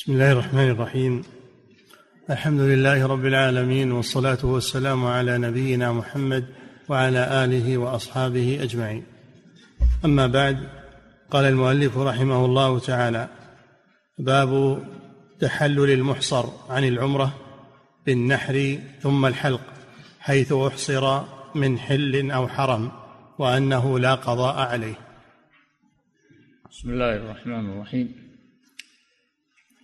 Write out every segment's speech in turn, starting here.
بسم الله الرحمن الرحيم. الحمد لله رب العالمين والصلاة والسلام على نبينا محمد وعلى آله وأصحابه أجمعين. أما بعد قال المؤلف رحمه الله تعالى باب تحلل المحصر عن العمرة بالنحر ثم الحلق حيث أحصر من حل أو حرم وأنه لا قضاء عليه. بسم الله الرحمن الرحيم.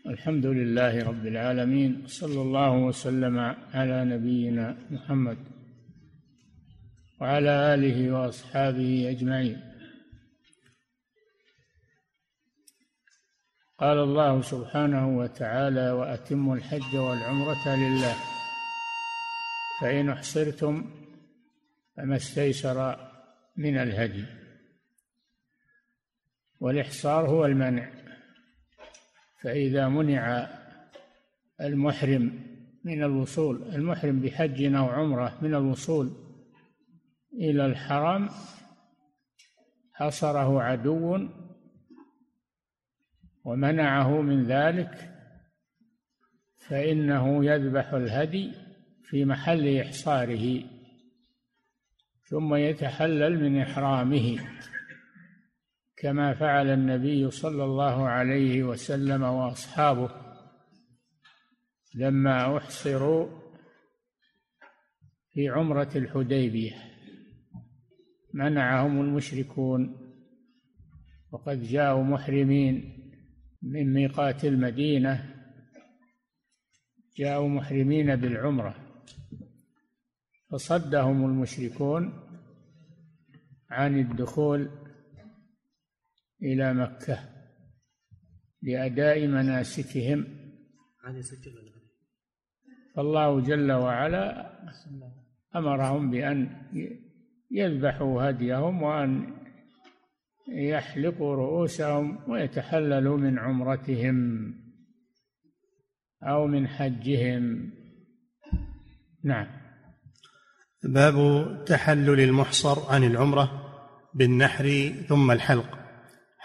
الحمد لله رب العالمين صلى الله وسلم على نبينا محمد وعلى آله وأصحابه أجمعين. قال الله سبحانه وتعالى وأتموا الحج والعمرة لله فإن أحصرتم فما استيسر من الهدي والإحصار هو المنع. فإذا منع المحرم من الوصول المحرم بحج أو عمرة من الوصول إلى الحرم حصره عدو ومنعه من ذلك فإنه يذبح الهدي في محل إحصاره ثم يتحلل من إحرامه. كما فعل النبي صلى الله عليه وسلم وأصحابه لما أحصروا في عمرة الحديبية. منعهم المشركون وقد جاءوا محرمين من ميقات المدينة. جاءوا محرمين بالعمرة فصدهم المشركون عن الدخول إلى مكة لأداء مناسكهم. فالله جل وعلا أمرهم بأن يذبحوا هديهم وأن يحلقوا رؤوسهم ويتحللوا من عمرتهم أو من حجهم. نعم. باب تحلل المحصر عن العمرة بالنحر ثم الحلق.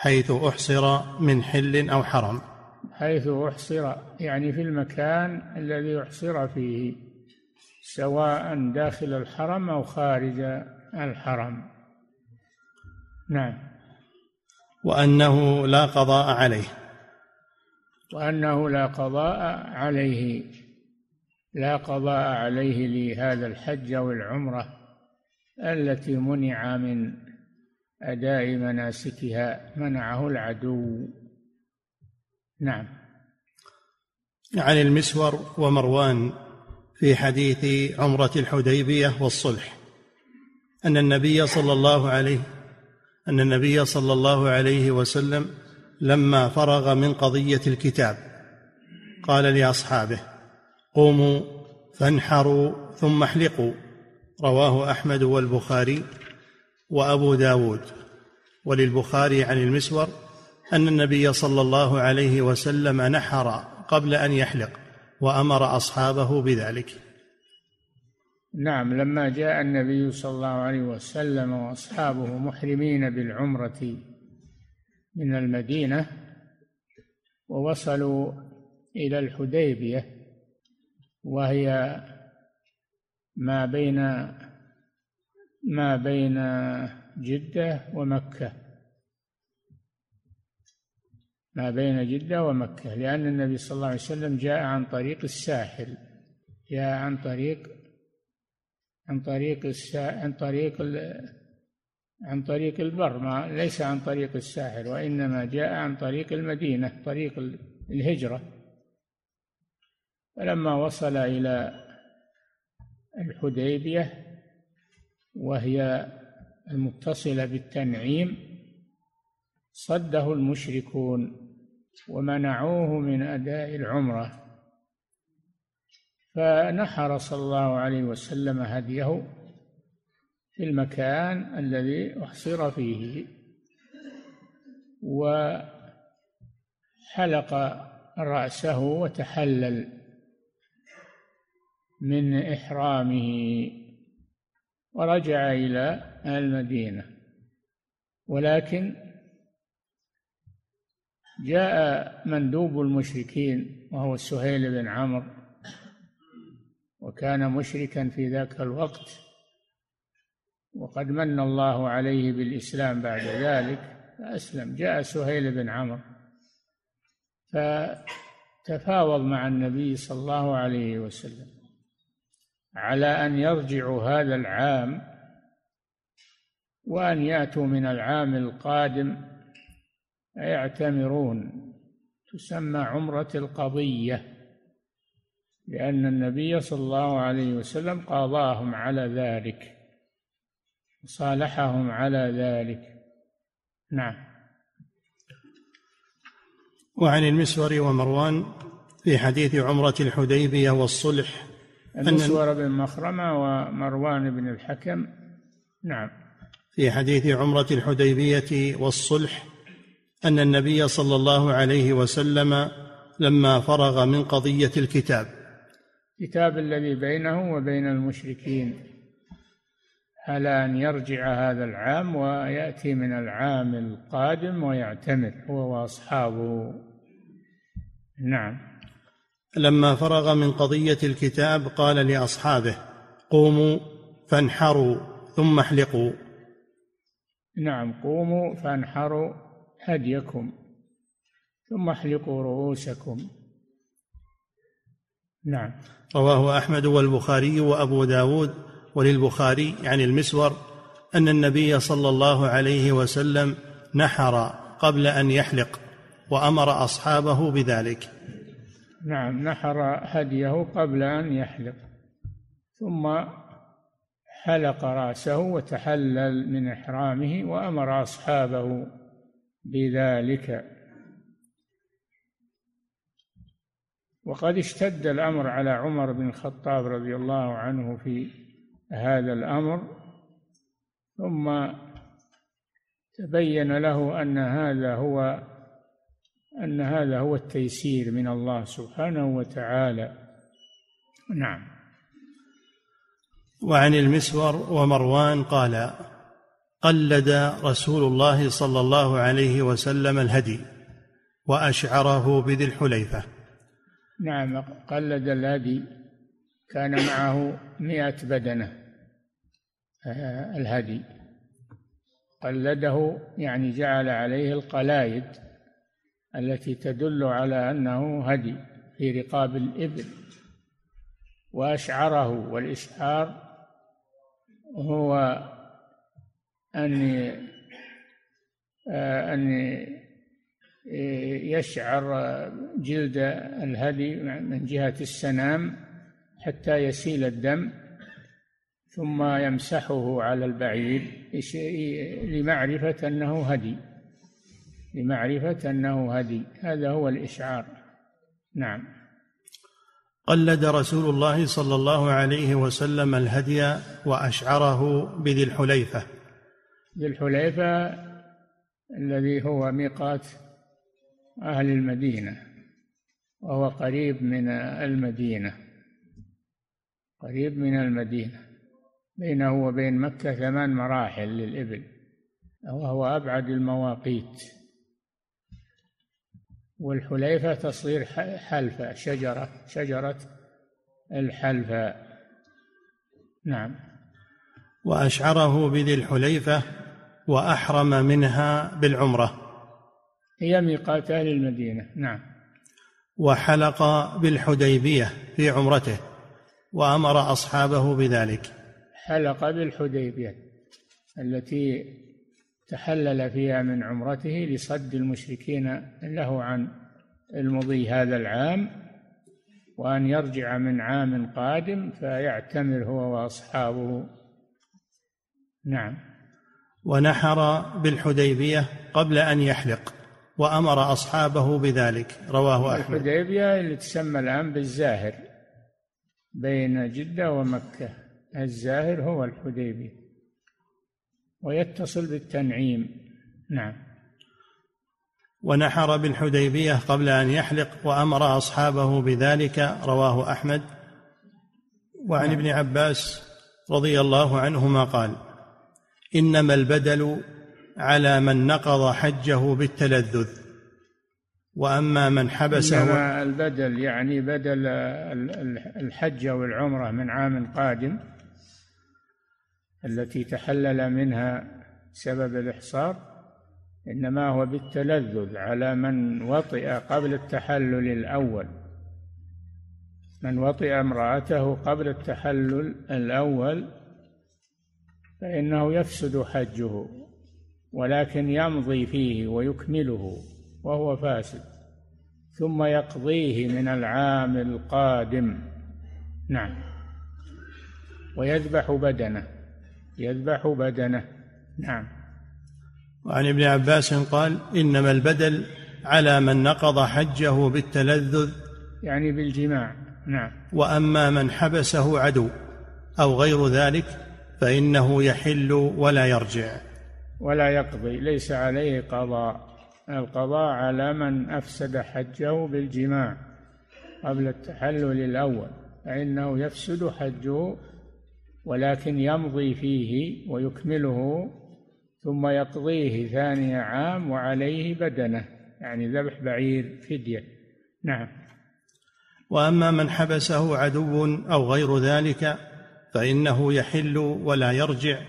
حيث أحصر من حل أو حرم. حيث أحصر يعني في المكان الذي أحصر فيه سواء داخل الحرم أو خارج الحرم. نعم. وأنه لا قضاء عليه. وأنه لا قضاء عليه. لا قضاء عليه لهذا الحج أو العمرة التي منع من أداء مناسكها منعه العدو. نعم. عن المسور ومروان في حديث عمرة الحديبية والصلح. أن النبي صلى الله عليه أن النبي صلى الله عليه وسلم لما فرغ من قضية الكتاب قال لأصحابه قوموا فانحروا ثم احلقوا. رواه أحمد والبخاري. وأبو داود. وللبخاري عن المسور أن النبي صلى الله عليه وسلم نحر قبل أن يحلق وأمر أصحابه بذلك. نعم لما جاء النبي صلى الله عليه وسلم وأصحابه محرمين بالعمرة من المدينة ووصلوا إلى الحديبية وهي ما بين ما بين جدة ومكة. ما بين جدة ومكة لأن النبي صلى الله عليه وسلم جاء عن طريق الساحل. جاء عن طريق عن طريق السا عن طريق عن طريق البر ما ليس عن طريق الساحل وإنما جاء عن طريق المدينة طريق الهجرة. فلما وصل إلى الحديبية وهي المتصلة بالتنعيم صده المشركون ومنعوه من أداء العمرة. فنحر صلى الله عليه وسلم هديه في المكان الذي أحصر فيه وحلق رأسه وتحلل من إحرامه. ورجع إلى المدينة. ولكن جاء مندوب المشركين وهو سهيل بن عمرو وكان مشركا في ذاك الوقت وقد من الله عليه بالإسلام بعد ذلك فأسلم. جاء سهيل بن عمرو فتفاوض مع النبي صلى الله عليه وسلم. على أن يرجعوا هذا العام وأن يأتوا من العام القادم يعتمرون. تسمى عمرة القضية لأن النبي صلى الله عليه وسلم قاضاهم على ذلك صالحهم على ذلك. نعم. وعن المسور ومروان في حديث عمرة الحديبية والصلح المسور بن مخرمة ومروان بن الحكم. نعم. في حديث عمرة الحديبية والصلح أن النبي صلى الله عليه وسلم لما فرغ من قضية الكتاب. الكتاب الذي بينه وبين المشركين. على أن يرجع هذا العام ويأتي من العام القادم ويعتمر هو وأصحابه. نعم. لما فرغ من قضية الكتاب قال لأصحابه قوموا فانحروا ثم احلقوا. نعم قوموا فانحروا هديكم ثم احلقوا رؤوسكم. نعم. رواه أحمد والبخاري وأبو داود وللبخاري يعني المسور أن النبي صلى الله عليه وسلم نحر قبل أن يحلق وأمر أصحابه بذلك. نعم نحر هديه قبل أن يحلق ثم حلق رأسه وتحلل من إحرامه وأمر أصحابه بذلك. وقد اشتد الأمر على عمر بن الخطاب رضي الله عنه في هذا الأمر ثم تبين له أن هذا هو أن هذا هو التيسير من الله سبحانه وتعالى. نعم. وعن المسور ومروان قال قلد رسول الله صلى الله عليه وسلم الهدي وأشعره بذي الحليفة. نعم قلد الهدي. كان معه مئة بدنة آه، الهدي. قلده يعني جعل عليه القلايد. التي تدل على أنه هدي في رقاب الإبل وأشعره والإشعار هو أن آه، أن يشعر جلد الهدي من جهة السنام حتى يسيل الدم ثم يمسحه على البعير لمعرفة أنه هدي. لمعرفة أنه هدي. هذا هو الإشعار. نعم. قلد رسول الله صلى الله عليه وسلم الهدي وأشعره بذي الحليفة. ذي الحليفة الذي هو ميقات أهل المدينة وهو قريب من المدينة. قريب من المدينة. بينه وبين مكة ثمان مراحل للإبل وهو أبعد المواقيت. والحليفة تصير حلفة شجرة شجرة الحلفة. نعم. وأشعره بذي الحليفة وأحرم منها بالعمرة. هي ميقات أهل المدينة. نعم. وحلق بالحديبية في عمرته وأمر أصحابه بذلك. حلق بالحديبية التي تحلل فيها من عمرته لصد المشركين له عن المضي هذا العام وأن يرجع من عام قادم فيعتمر هو وأصحابه. نعم. ونحر بالحديبية قبل أن يحلق وأمر أصحابه بذلك رواه أحمد. الحديبية اللي تسمى الآن بالزاهر بين جدة ومكة. الزاهر هو الحديبية ويتصل بالتنعيم. نعم. ونحر بالحديبية قبل أن يحلق وأمر أصحابه بذلك رواه أحمد. وعن نعم. ابن عباس رضي الله عنهما قال إنما البدل على من نقض حجه بالتلذذ وأما من حبسه إنما البدل يعني بدل الحج أو العمرة من عام قادم التي تحلل منها سبب الإحصار إنما هو بالتلذذ على من وطئ قبل التحلل الأول. من وطئ امرأته قبل التحلل الأول فإنه يفسد حجه ولكن يمضي فيه ويكمله وهو فاسد ثم يقضيه من العام القادم. نعم. ويذبح بدنه. يذبح بدنه. نعم. وعن ابن عباس قال إنما البدل على من نقض حجه بالتلذذ. يعني بالجماع. نعم. وأما من حبسه عدو أو غير ذلك فإنه يحل ولا يرجع. ولا يقضي. ليس عليه قضاء. القضاء على من أفسد حجه بالجماع قبل التحلل الأول. فإنه يفسد حجه ولكن يمضي فيه ويكمله ثم يقضيه ثاني عام وعليه بدنه يعني ذبح بعير فدية. نعم. وأما من حبسه عدو أو غير ذلك فإنه يحل ولا يرجع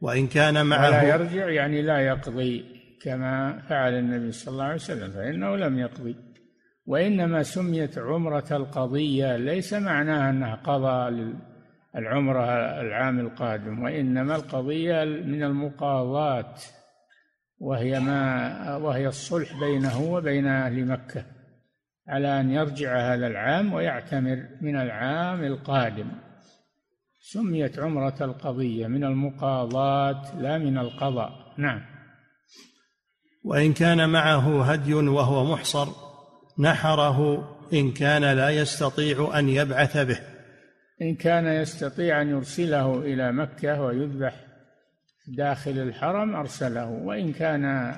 وإن كان معه ولا يرجع يعني لا يقضي كما فعل النبي صلى الله عليه وسلم فإنه لم يقضي. وإنما سميت عمرة القضية ليس معناها أنها قضى العمرة العام القادم وإنما القضية من المقاضاة وهي ما وهي الصلح بينه وبين أهل مكة على أن يرجع هذا العام ويعتمر من العام القادم. سميت عمرة القضية من المقاضاة لا من القضاء. نعم. وإن كان معه هدي وهو محصر نحره إن كان لا يستطيع أن يبعث به. إن كان يستطيع أن يرسله إلى مكة ويذبح داخل الحرم أرسله وإن كان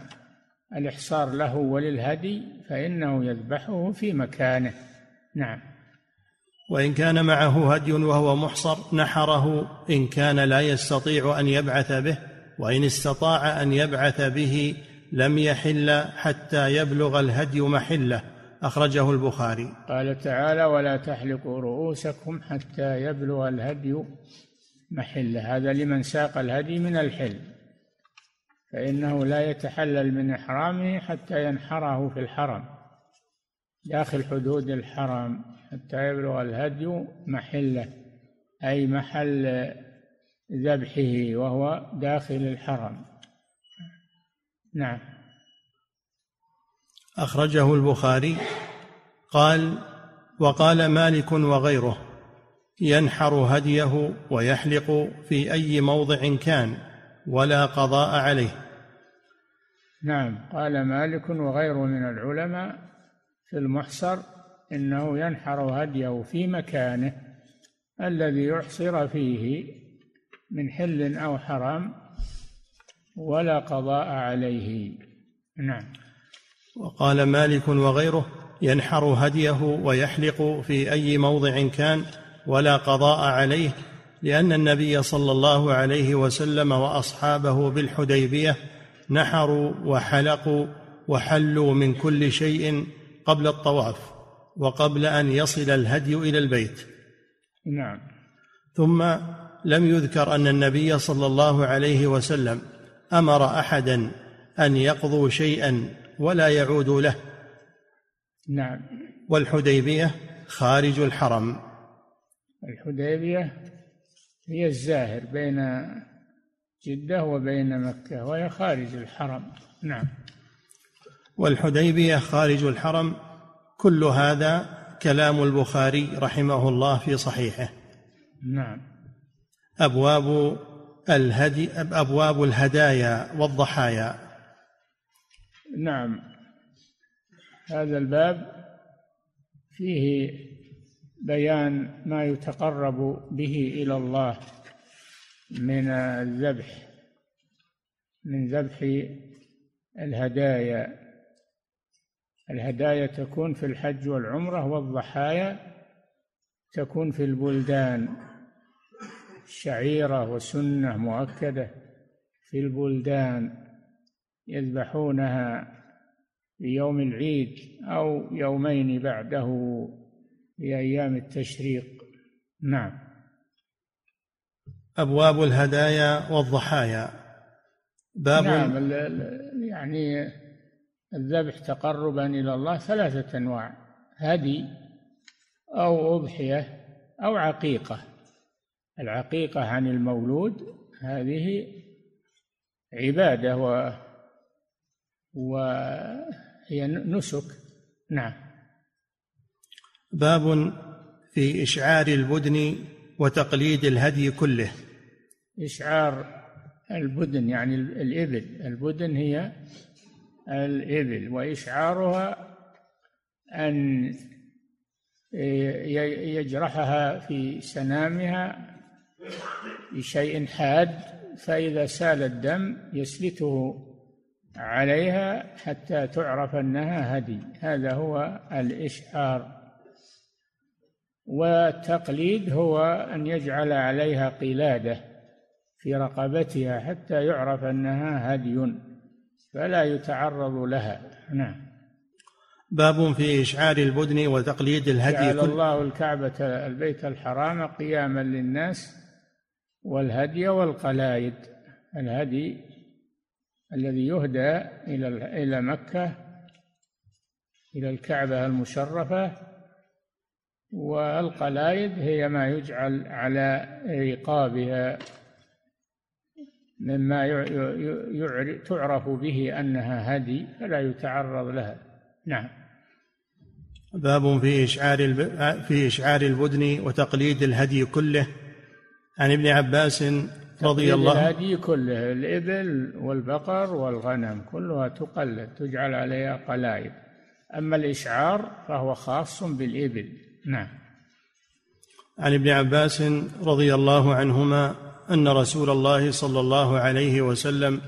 الإحصار له وللهدي فإنه يذبحه في مكانه. نعم. وإن كان معه هدي وهو محصر نحره إن كان لا يستطيع أن يبعث به وإن استطاع أن يبعث به لم يحل حتى يبلغ الهدي محله. أخرجه البخاري. قال تعالى ولا تحلقوا رؤوسكم حتى يبلغ الهدي محله هذا لمن ساق الهدي من الحل. فإنه لا يتحلل من إحرامه حتى ينحره في الحرم. داخل حدود الحرم حتى يبلغ الهدي محله أي محل ذبحه وهو داخل الحرم. نعم. أخرجه البخاري. قال وقال مالك وغيره ينحر هديه ويحلق في أي موضع كان ولا قضاء عليه. نعم قال مالك وغيره من العلماء في المحصر إنه ينحر هديه في مكانه الذي يحصر فيه من حل أو حرام ولا قضاء عليه. نعم. وقال مالك وغيره ينحر هديه ويحلق في أي موضع كان ولا قضاء عليه لأن النبي صلى الله عليه وسلم وأصحابه بالحديبية نحروا وحلقوا وحلوا من كل شيء قبل الطواف وقبل أن يصل الهدي إلى البيت. نعم. ثم لم يذكر أن النبي صلى الله عليه وسلم أمر أحدا أن يقضوا شيئا ولا يعود له. نعم. والحديبية خارج الحرم. الحديبية هي الزاهر بين جدة وبين مكة وهي خارج الحرم. نعم. والحديبية خارج الحرم كل هذا كلام البخاري رحمه الله في صحيحه. نعم. أبواب الهدي أبواب الهدايا والضحايا. نعم. هذا الباب فيه بيان ما يتقرب به إلى الله من الذبح من ذبح الهدايا. الهدايا تكون في الحج والعمرة والضحايا تكون في البلدان. شعيرة وسنة مؤكدة في البلدان. يذبحونها في يوم العيد أو يومين بعده في أيام التشريق. نعم. أبواب الهدايا والضحايا. باب نعم يعني الذبح تقربا إلى الله ثلاثة أنواع هدي أو أضحية أو عقيقة. العقيقة عن المولود هذه عبادة و وهي نسك. نعم. باب في إشعار البدن وتقليد الهدي كله. إشعار البدن يعني الإبل. البدن هي الإبل وإشعارها أن يجرحها في سنامها بشيء حاد فإذا سال الدم يسلته عليها حتى تعرف أنها هدي. هذا هو الإشعار. والتقليد هو أن يجعل عليها قلادة في رقبتها حتى يعرف أنها هدي فلا يتعرض لها. نعم. باب في إشعار البدن وتقليد الهدي جعل الله الكعبة البيت الحرام قياما للناس والهدي والقلائد. الهدي الذي يهدى إلى إلى مكة إلى الكعبة المشرفة والقلائد هي ما يجعل على رقابها مما تعرف به أنها هدي فلا يتعرض لها. نعم. باب في إشعار في إشعار البدن وتقليد الهدي كله. عن ابن عباس رضي الله. الهدي كله الإبل والبقر والغنم كلها تقلد تجعل عليها قلائد. أما الإشعار فهو خاص بالإبل. نعم. عن ابن عباس رضي الله عنهما أن رسول الله صلى الله عليه وسلم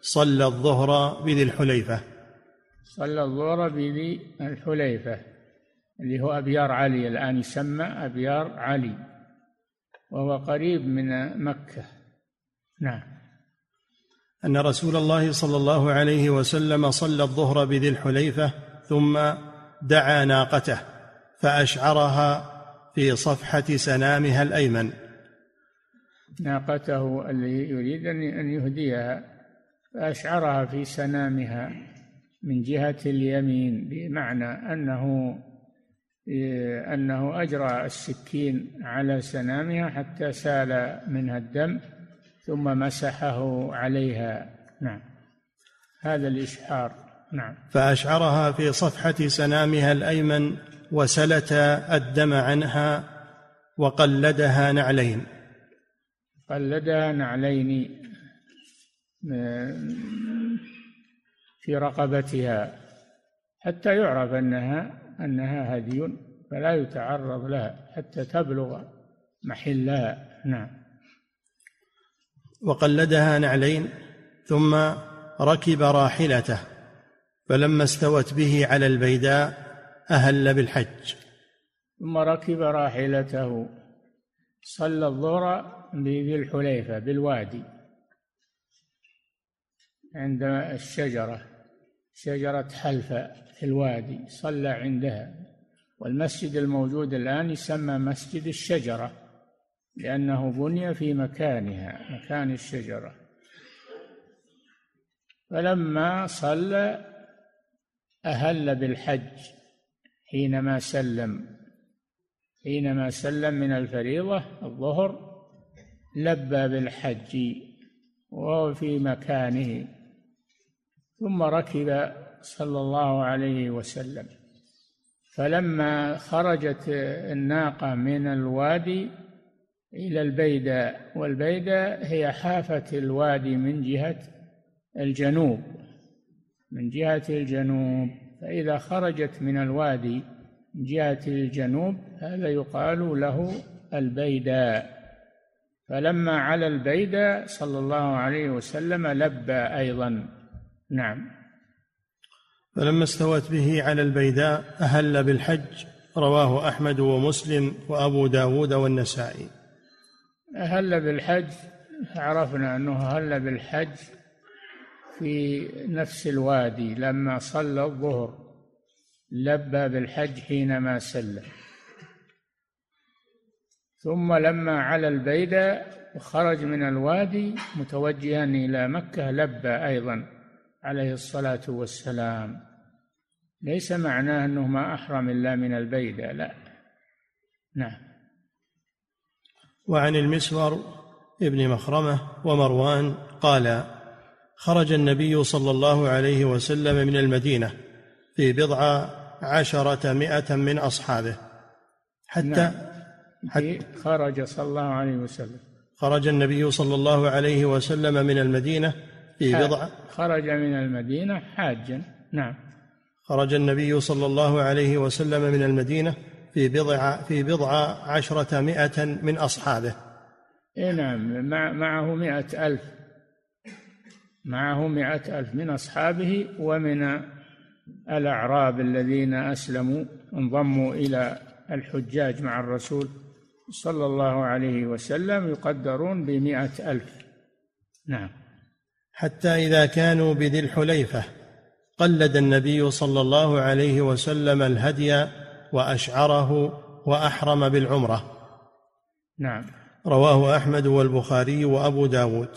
صلى الظهر بذي الحليفة. صلى الظهر بذي الحليفة اللي هو أبيار علي الآن يسمى أبيار علي. وهو قريب من مكة. نعم. أن رسول الله صلى الله عليه وسلم صلى الظهر بذي الحليفة ثم دعا ناقته فأشعرها في صفحة سنامها الأيمن. ناقته اللي يريد أن يهديها فأشعرها في سنامها من جهة اليمين بمعنى أنه أنه أجرى السكين على سنامها حتى سال منها الدم ثم مسحه عليها. نعم. هذا الإشعار. نعم. فأشعرها في صفحة سنامها الأيمن وسلت الدم عنها وقلدها نعلين. قلدها نعلين في رقبتها. حتى يعرف أنها أنها هدي فلا يتعرض لها حتى تبلغ محلها. نعم. وقلدها نعلين ثم ركب راحلته فلما استوت به على البيداء أهل بالحج. ثم ركب راحلته صلى الظهر بذي الحليفة بالوادي عند الشجرة شجرة حلفة في الوادي صلى عندها. والمسجد الموجود الآن يسمى مسجد الشجرة. لأنه بني في مكانها مكان الشجرة. فلما صلى أهل بالحج حينما سلم. حينما سلم من الفريضة الظهر لبى بالحج وهو في مكانه. ثم ركب صلى الله عليه وسلم. فلما خرجت الناقة من الوادي إلى البيداء والبيداء هي حافة الوادي من جهة الجنوب من جهة الجنوب. فإذا خرجت من الوادي من جهة الجنوب هذا يقال له البيداء. فلما على البيدة صلى الله عليه وسلم لبى أيضا. نعم. فلما استوت به على البيداء أهل بالحج رواه أحمد ومسلم وأبو داود والنسائي. أهل بالحج عرفنا أنه أهل بالحج في نفس الوادي لما صلى الظهر لبى بالحج حينما سلم. ثم لما على البيدة وخرج من الوادي متوجها إلى مكة لبى أيضا عليه الصلاة والسلام. ليس معناه أنه ما أحرم إلا من البيدة لا. نعم. وعن المسور ابن مخرمة ومروان قال خرج النبي صلى الله عليه وسلم من المدينة في بضع عشرة مئة من أصحابه. حتى نعم. حتى خرج صلى الله عليه وسلم. خرج النبي صلى الله عليه وسلم من المدينة في بضع خرج من المدينة حاجا. نعم. خرج النبي صلى الله عليه وسلم من المدينة في بضع في بضع عشرة مئة من أصحابه. إيه نعم مع معه مئة ألف. معه مئة ألف من أصحابه ومن الأعراب الذين أسلموا انضموا إلى الحجاج مع الرسول صلى الله عليه وسلم يقدرون بمئة ألف. نعم. حتى إذا كانوا بذي الحليفة قلد النبي صلى الله عليه وسلم الهدي وأشعره وأحرم بالعمرة. نعم. رواه أحمد والبخاري وأبو داود.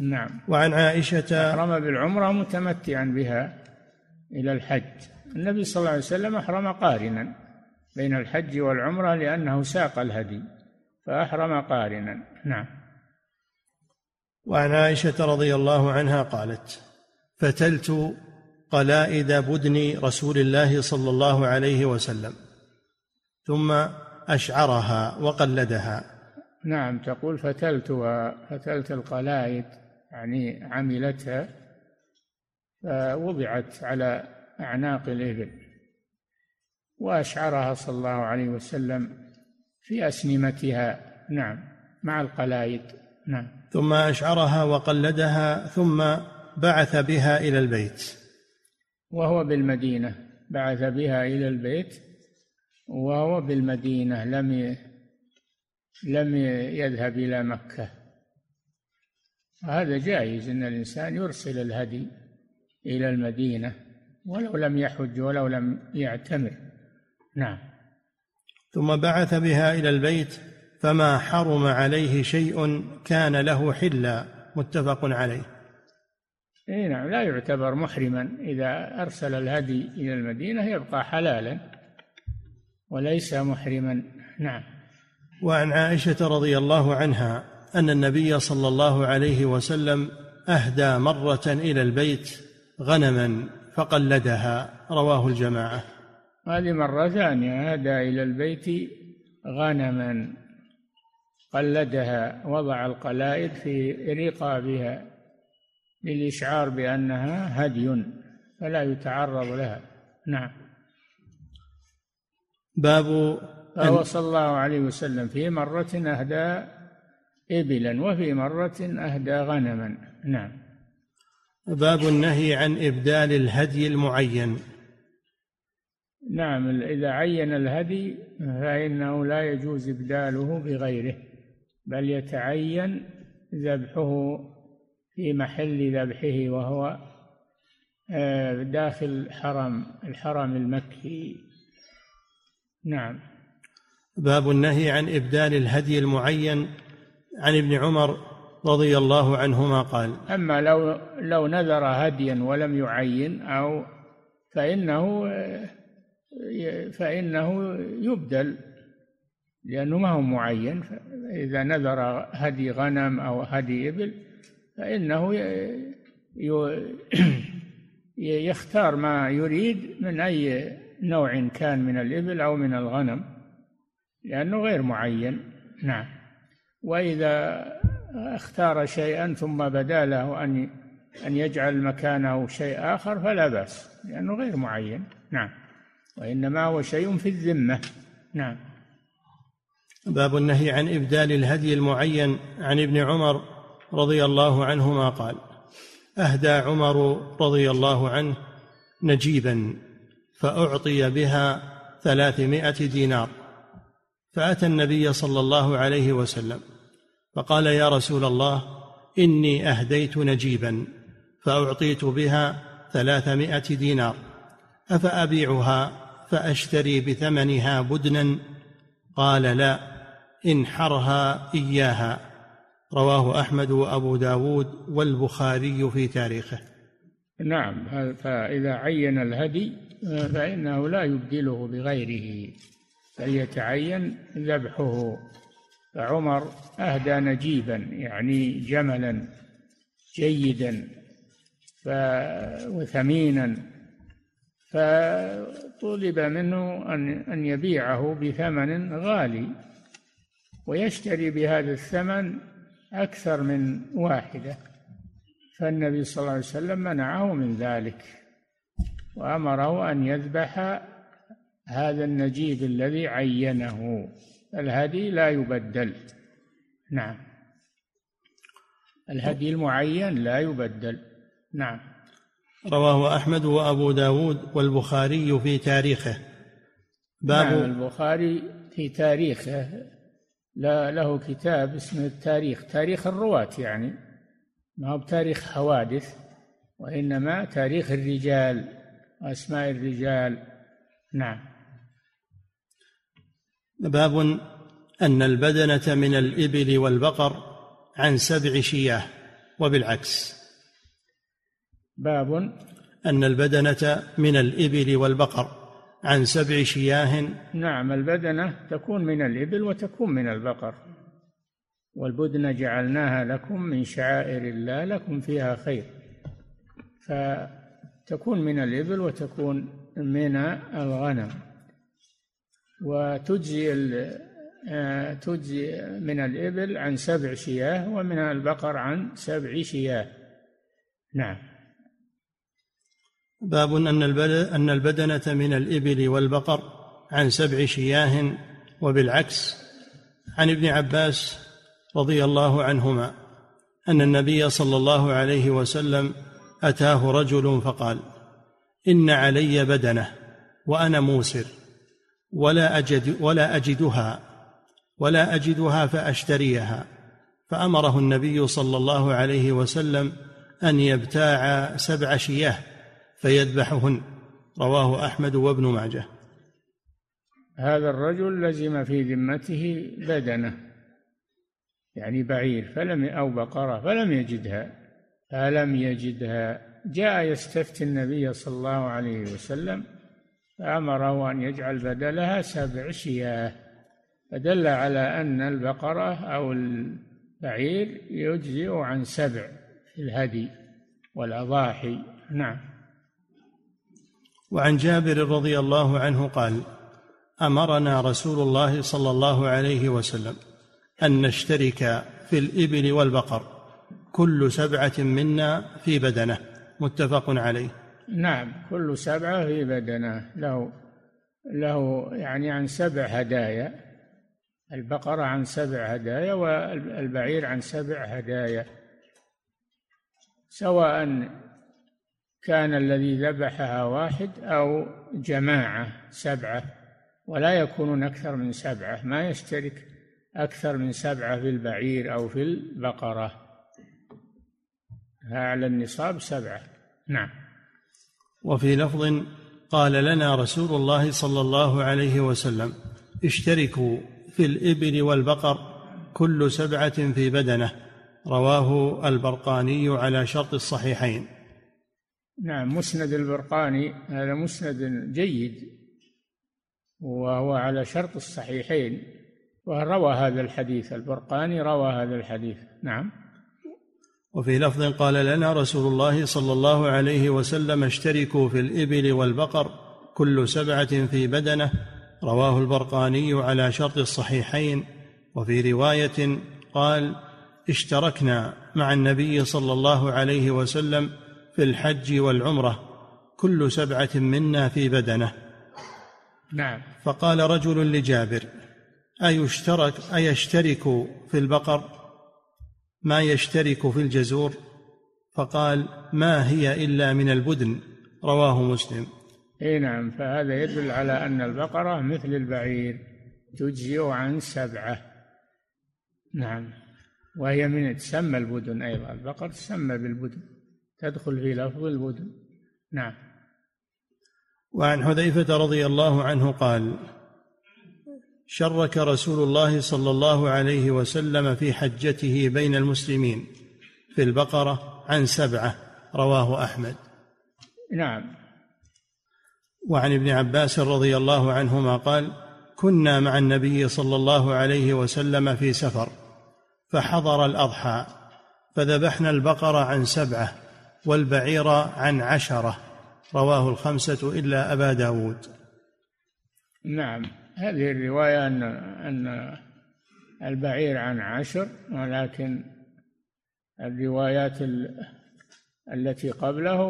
نعم. وعن عائشة أحرم بالعمرة متمتعا بها إلى الحج. النبي صلى الله عليه وسلم أحرم قارنا بين الحج والعمرة لأنه ساق الهدي فأحرم قارنا. نعم. وعن عائشة رضي الله عنها قالت فتلت قلائد بدن رسول الله صلى الله عليه وسلم ثم أشعرها وقلدها. نعم تقول فتلتها فتلت القلائد يعني عملتها فوضعت على أعناق الإبل وأشعرها صلى الله عليه وسلم في أسنمتها. نعم مع القلائد. نعم. ثم أشعرها وقلدها ثم بعث بها إلى البيت. وهو بالمدينة بعث بها إلى البيت وهو بالمدينة لم لم يذهب إلى مكة. هذا جائز أن الإنسان يرسل الهدي إلى المدينة ولو لم يحج ولو لم يعتمر. نعم. ثم بعث بها إلى البيت فما حرم عليه شيء كان له حلا. متفق عليه. اي نعم لا يعتبر محرما. إذا أرسل الهدي إلى المدينة يبقى حلالا. وليس محرما. نعم. وعن عائشة رضي الله عنها أن النبي صلى الله عليه وسلم أهدى مرة إلى البيت غنما فقلدها. رواه الجماعة. هذه مرة ثانية. أهدى إلى البيت غنما قلدها. وضع القلائد في رقابها للإشعار بأنها هدي فلا يتعرض لها. نعم. باب فهو صلى الله عليه وسلم في مرة أهدى إبلا وفي مرة أهدى غنما. نعم. باب النهي عن إبدال الهدي المعين. نعم إذا عين الهدي فإنه لا يجوز إبداله بغيره بل يتعين ذبحه في محل ذبحه وهو آه، داخل الحرم الحرم المكي. نعم. باب النهي عن إبدال الهدي المعين عن ابن عمر رضي الله عنهما قال. أما لو لو نذر هديا ولم يعين أو فإنه فإنه يبدل لأنه ما هو معين. اذا نذر هدي غنم أو هدي إبل فإنه يختار ما يريد من أي نوع كان من الإبل أو من الغنم لأنه غير معين. نعم. وإذا اختار شيئا ثم بدا له أن أن يجعل مكانه شيء آخر فلا بأس لأنه غير معين. نعم. وإنما هو شيء في الذمة. نعم. باب النهي عن إبدال الهدي المعين عن ابن عمر رضي الله عنهما قال أهدى عمر رضي الله عنه نجيبا. فأعطي بها ثلاثمائة دينار. فأتى النبي صلى الله عليه وسلم فقال يا رسول الله إني أهديت نجيبا فأعطيت بها ثلاثمائة دينار. أفأبيعها فأشتري بثمنها بدنا؟ قال لا انحرها إياها. رواه أحمد وأبو داود والبخاري في تاريخه. نعم فإذا عين الهدي فإنه لا يبدله بغيره بل يتعين ذبحه. فعمر أهدى نجيبا يعني جملا جيدا وثمينا. فطلب منه أن أن يبيعه بثمن غالي ويشتري بهذا الثمن أكثر من واحدة. فالنبي صلى الله عليه وسلم منعه من ذلك. وأمره أن يذبح هذا النجيب الذي عينه. الهدي لا يبدل. نعم. الهدي المعين لا يبدل. نعم. رواه أحمد وأبو داود والبخاري في تاريخه. باب نعم البخاري في تاريخه. لا له كتاب اسمه التاريخ. تاريخ الرواة يعني. ما هو بتاريخ حوادث وإنما تاريخ الرجال. وأسماء الرجال. نعم. باب أن البدنة من الإبل والبقر عن سبع شياه وبالعكس. باب أن البدنة من الإبل والبقر عن سبع شياه. نعم البدنة تكون من الإبل وتكون من البقر. والبدنة جعلناها لكم من شعائر الله لكم فيها خير. فتكون من الإبل وتكون من الغنم. وتجزي آه، تجزي من الإبل عن سبع شياه ومن البقر عن سبع شياه. نعم. باب أن أن البدنة من الإبل والبقر عن سبع شياه وبالعكس. عن ابن عباس رضي الله عنهما أن النبي صلى الله عليه وسلم أتاه رجل فقال إن علي بدنة وأنا موسر ولا أجد ولا أجدها ولا أجدها فأشتريها. فأمره النبي صلى الله عليه وسلم أن يبتاع سبع شياه فيذبحهن. رواه أحمد وابن ماجه. هذا الرجل لزم في ذمته بدنه يعني بعير فلم أو بقرة فلم يجدها. فلم يجدها. جاء يستفتي النبي صلى الله عليه وسلم فأمره أن يجعل بدلها سبع شياه. فدل على أن البقرة أو البعير يجزئ عن سبع في الهدي والأضاحي. نعم. وعن جابر رضي الله عنه قال أمرنا رسول الله صلى الله عليه وسلم أن نشترك في الإبل والبقر. كل سبعة منا في بدنه متفق عليه. نعم كل سبعة في بدنه. له له يعني عن سبع هدايا البقرة عن سبع هدايا والبعير عن سبع هدايا. سواء كان الذي ذبحها واحد أو جماعة سبعة ولا يكونون أكثر من سبعة ما يشترك أكثر من سبعة في البعير أو في البقرة. أعلى النصاب سبعة. نعم. وفي لفظ قال لنا رسول الله صلى الله عليه وسلم اشتركوا في الإبل والبقر كل سبعة في بدنه. رواه البرقاني على شرط الصحيحين. نعم مسند البرقاني هذا مسند جيد وهو على شرط الصحيحين. وروى هذا الحديث؟ البرقاني روى هذا الحديث. نعم. وفي لفظ قال لنا رسول الله صلى الله عليه وسلم اشتركوا في الإبل والبقر كل سبعة في بدنة رواه البرقاني على شرط الصحيحين. وفي رواية قال اشتركنا مع النبي صلى الله عليه وسلم في الحج والعمرة كل سبعة منا في بدنة. نعم. فقال رجل لجابر أيشترك أيشترك في البقر؟ ما يشترك في الجزور؟ فقال ما هي إلا من البدن. رواه مسلم. إي نعم فهذا يدل على أن البقرة مثل البعير تجزئ عن سبعة. نعم وهي من تسمى البدن أيضا. البقر تسمى بالبدن تدخل في لفظ البدن. نعم. وعن حذيفة رضي الله عنه قال شرك رسول الله صلى الله عليه وسلم في حجته بين المسلمين في البقرة عن سبعة رواه أحمد. نعم. وعن ابن عباس رضي الله عنهما قال كنا مع النبي صلى الله عليه وسلم في سفر فحضر الأضحى فذبحنا البقر عن سبعة والبعير عن عشرة رواه الخمسة إلا أبا داود. نعم. هذه الرواية أن أن البعير عن عشر ولكن الروايات التي قبله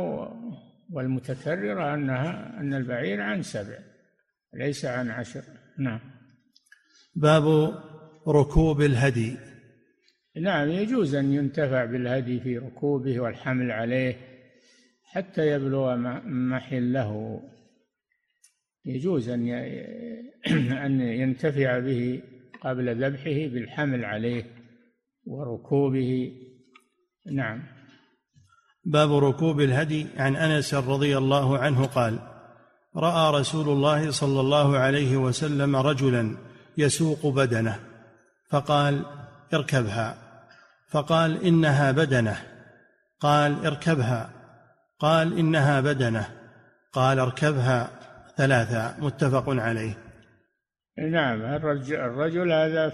والمتكررة أنها أن البعير عن سبع ليس عن عشر. نعم. باب ركوب الهدي. نعم يجوز أن ينتفع بالهدي في ركوبه والحمل عليه حتى يبلغ محله. يجوز أن أن ينتفع به قبل ذبحه بالحمل عليه وركوبه. نعم. باب ركوب الهدي. عن أنس رضي الله عنه قال رأى رسول الله صلى الله عليه وسلم رجلا يسوق بدنه فقال اركبها. فقال إنها بدنه. قال اركبها. قال إنها بدنه. قال اركبها. ثلاثة متفق عليه. نعم الرجل, هذا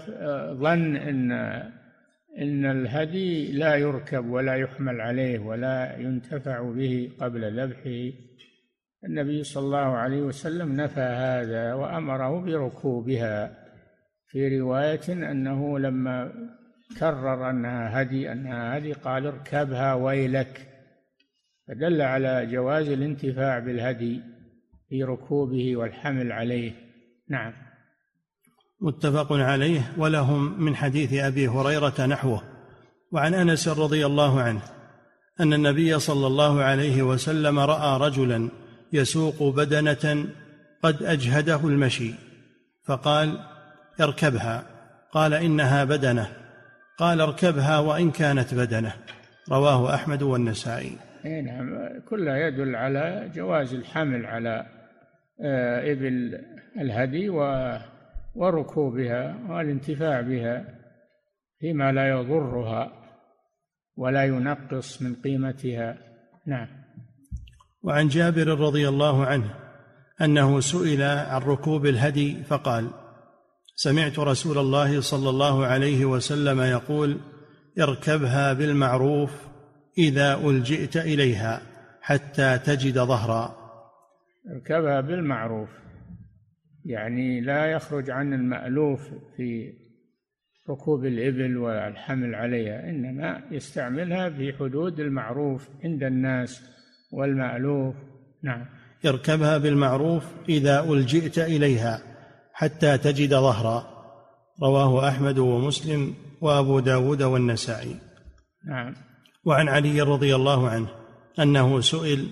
ظن إن إن الهدي لا يركب ولا يحمل عليه ولا ينتفع به قبل ذبحه. النبي صلى الله عليه وسلم نفى هذا وأمره بركوبها. في رواية أنه لما كرر أنها هدي أنها هدي قال اركبها ويلك. فدل على جواز الانتفاع بالهدي. في ركوبه والحمل عليه. نعم. متفق عليه. ولهم من حديث أبي هريرة نحوه. وعن أنس رضي الله عنه أن النبي صلى الله عليه وسلم رأى رجلا يسوق بدنة قد أجهده المشي. فقال اركبها. قال إنها بدنة. قال اركبها وإن كانت بدنة. رواه أحمد والنسائي. نعم. كلها يدل على جواز الحمل على آه، إبل الهدي وركوبها والانتفاع بها فيما لا يضرها ولا ينقص من قيمتها. نعم. وعن جابر رضي الله عنه أنه سئل عن ركوب الهدي فقال سمعت رسول الله صلى الله عليه وسلم يقول اركبها بالمعروف إذا ألجئت إليها حتى تجد ظهرا. اركبها بالمعروف. يعني لا يخرج عن المألوف في ركوب الإبل والحمل عليها إنما يستعملها في حدود المعروف عند الناس والمألوف. نعم. يركبها بالمعروف إذا ألجئت إليها حتى تجد ظهرا. رواه أحمد ومسلم وأبو داود والنسائي. نعم. وعن علي رضي الله عنه أنه سئل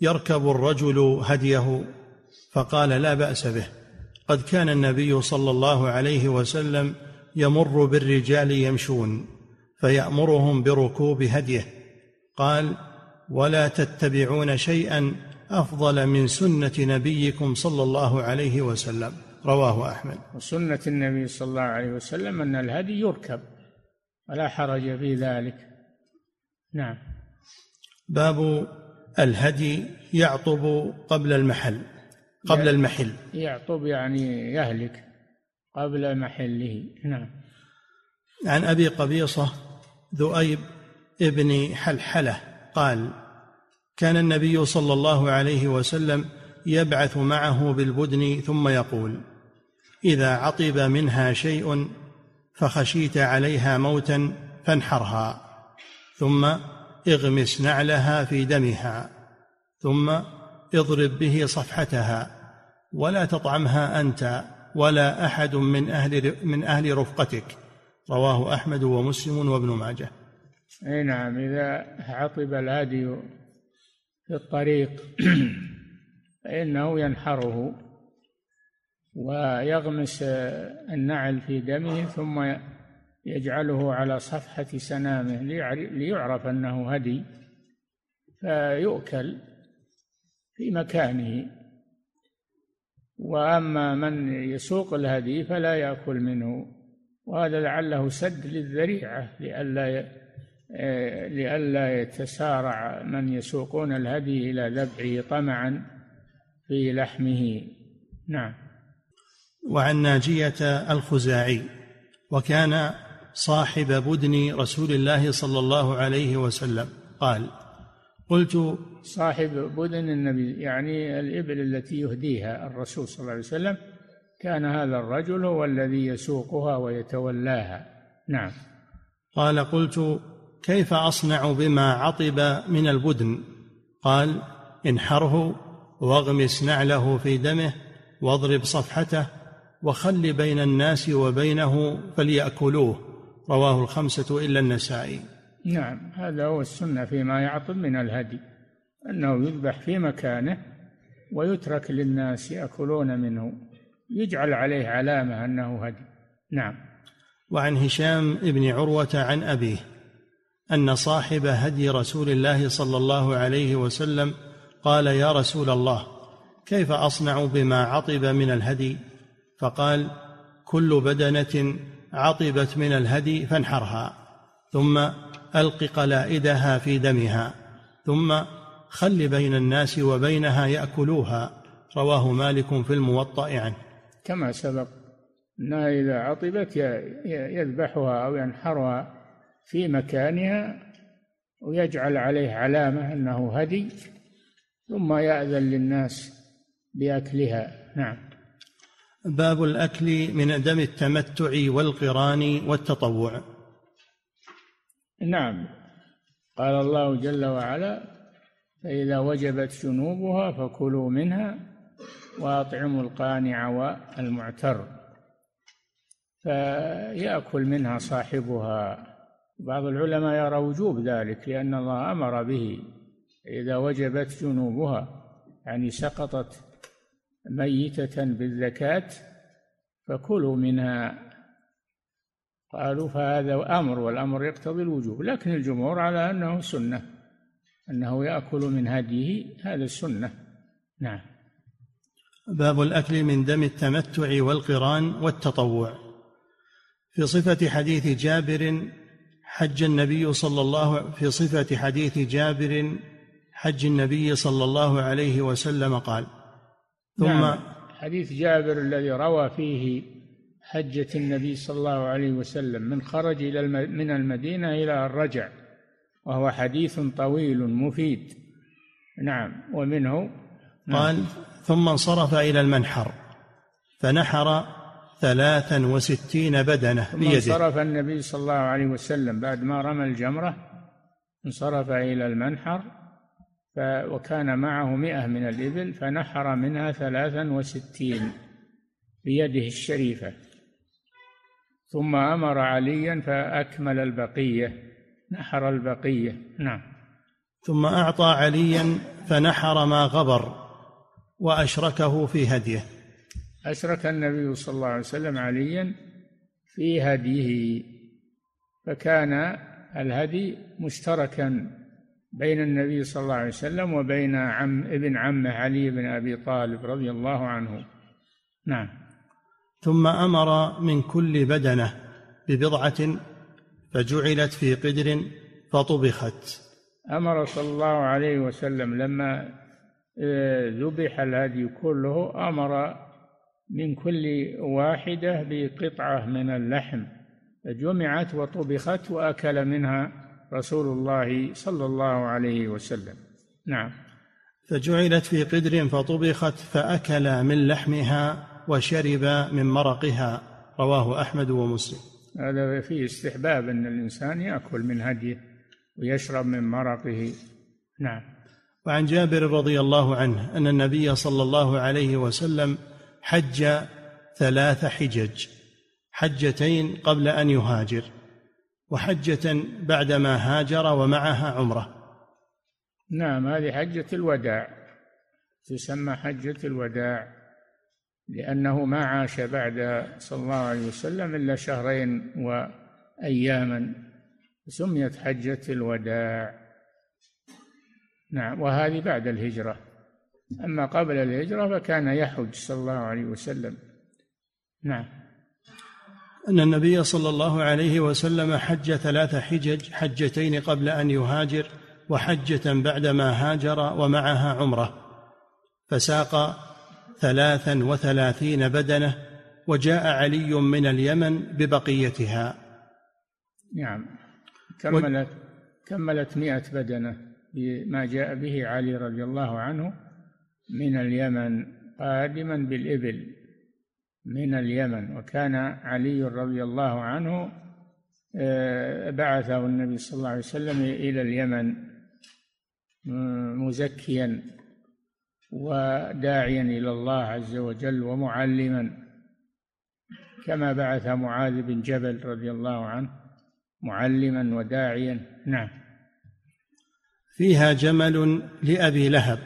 يركب الرجل هديه فقال لا بأس به. قد كان النبي صلى الله عليه وسلم يمر بالرجال يمشون فيأمرهم بركوب هديه. قال ولا تتبعون شيئا أفضل من سنة نبيكم صلى الله عليه وسلم. رواه أحمد. وسنة النبي صلى الله عليه وسلم أن الهدي يركب ولا حرج في ذلك. نعم. باب الهدي يعطب قبل المحل قبل المحل. يعطب يعني يهلك قبل محله. نعم. عن أبي قبيصة ذؤيب ابن حلحلة قال كان النبي صلى الله عليه وسلم يبعث معه بالبدن ثم يقول إذا عطب منها شيء فخشيت عليها موتا فانحرها. ثم اغمس نعلها في دمها ثم اضرب به صفحتها ولا تطعمها أنت ولا أحد من أهل من أهل رفقتك رواه أحمد ومسلم وابن ماجه. أي نعم إذا عطب الهادي في الطريق فإنه ينحره ويغمس النعل في دمه ثم يجعله على صفحة سنامه ليعرف أنه هدي فيؤكل في مكانه. وأما من يسوق الهدي فلا يأكل منه وهذا لعله سد للذريعة لئلا لئلا يتسارع من يسوقون الهدي إلى ذبحه طمعا في لحمه. نعم. وعن ناجية الخزاعي وكان صاحب بدن رسول الله صلى الله عليه وسلم. قال قلت صاحب بدن النبي يعني الإبل التي يهديها الرسول صلى الله عليه وسلم. كان هذا الرجل هو الذي يسوقها ويتولاها. نعم. قال قلت كيف أصنع بما عطب من البدن؟ قال انحره واغمس نعله في دمه واضرب صفحته وخل بين الناس وبينه فليأكلوه. رواه الخمسة إلا النسائي. نعم هذا هو السنة فيما يعطب من الهدي أنه يذبح في مكانه ويترك للناس يأكلون منه يجعل عليه علامة أنه هدي. نعم. وعن هشام بن عروة عن أبيه أن صاحب هدي رسول الله صلى الله عليه وسلم قال يا رسول الله كيف أصنع بما عطب من الهدي؟ فقال كل بدنة عطبت من الهدي فانحرها ثم ألق قلائدها في دمها ثم خل بين الناس وبينها يأكلوها رواه مالك في الموطأ عنه. كما سبق أنها إذا عطبت يذبحها أو ينحرها في مكانها ويجعل عليه علامة أنه هدي ثم يأذن للناس بأكلها. نعم. باب الأكل من دم التمتع والقران والتطوع. نعم. قال الله جل وعلا فإذا وجبت جنوبها فكلوا منها وأطعموا القانع والمعتر فيأكل منها صاحبها. بعض العلماء يرى وجوب ذلك لأن الله أمر به. إذا وجبت جنوبها يعني سقطت ميتة بالزكاة فكلوا منها. قالوا فهذا أمر والأمر يقتضي الوجوب لكن الجمهور على أنه سنة أنه يأكل من هديه هذا السنة. نعم. باب الأكل من دم التمتع والقران والتطوع. في صفة حديث جابر حج النبي صلى الله في صفة حديث جابر حج النبي صلى الله عليه وسلم قال ثم نعم حديث جابر الذي روى فيه حجة النبي صلى الله عليه وسلم من خرج إلى من المدينة إلى الرجع وهو حديث طويل مفيد. نعم ومنه نعم. قال ثم انصرف إلى المنحر فنحر ثلاثا وستين بدنة ثم بيده. انصرف النبي صلى الله عليه وسلم بعد ما رمى الجمرة انصرف إلى المنحر وكان معه مئة من الإبل فنحر منها ثلاثا وستين بيده الشريفة. ثم أمر عليا فأكمل البقية. نحر البقية. نعم. ثم أعطى عليا فنحر ما غبر وأشركه في هديه. أشرك النبي صلى الله عليه وسلم عليا في هديه فكان الهدي مشتركا بين النبي صلى الله عليه وسلم وبين عم ابن عمه علي بن أبي طالب رضي الله عنه. نعم. ثم أمر من كل بدنة ببضعة فجعلت في قدر فطبخت. أمر صلى الله عليه وسلم لما آه، ذبح الهدي كله أمر من كل واحدة بقطعة من اللحم. فجمعت وطبخت وأكل منها رسول الله صلى الله عليه وسلم. نعم. فجعلت في قدر فطبخت فأكل من لحمها وشرب من مرقها. رواه أحمد ومسلم. هذا فيه استحباب أن الإنسان يأكل من هديه ويشرب من مرقه. نعم. وعن جابر رضي الله عنه أن النبي صلى الله عليه وسلم حج ثلاث حجج حجتين قبل أن يهاجر. وحجة بعدما هاجر ومعها عمرة. نعم هذه حجة الوداع. تسمى حجة الوداع لأنه ما عاش بعد صلى الله عليه وسلم إلا شهرين وأياما. سميت حجة الوداع. نعم وهذه بعد الهجرة. أما قبل الهجرة فكان يحج صلى الله عليه وسلم. نعم. أن النبي صلى الله عليه وسلم حج ثلاث حجج حجتين قبل أن يهاجر وحجة بعدما هاجر ومعها عمرة. فساق ثلاثا وثلاثين بدنة وجاء علي من اليمن ببقيتها. نعم. كملت كملت مئة بدنة بما جاء به علي رضي الله عنه من اليمن قادما بالإبل. من اليمن وكان علي رضي الله عنه آه، بعثه النبي صلى الله عليه وسلم إلى اليمن مزكيا وداعيا إلى الله عز وجل ومعلما. كما بعث معاذ بن جبل رضي الله عنه معلما وداعيا. نعم. فيها جمل لأبي لهب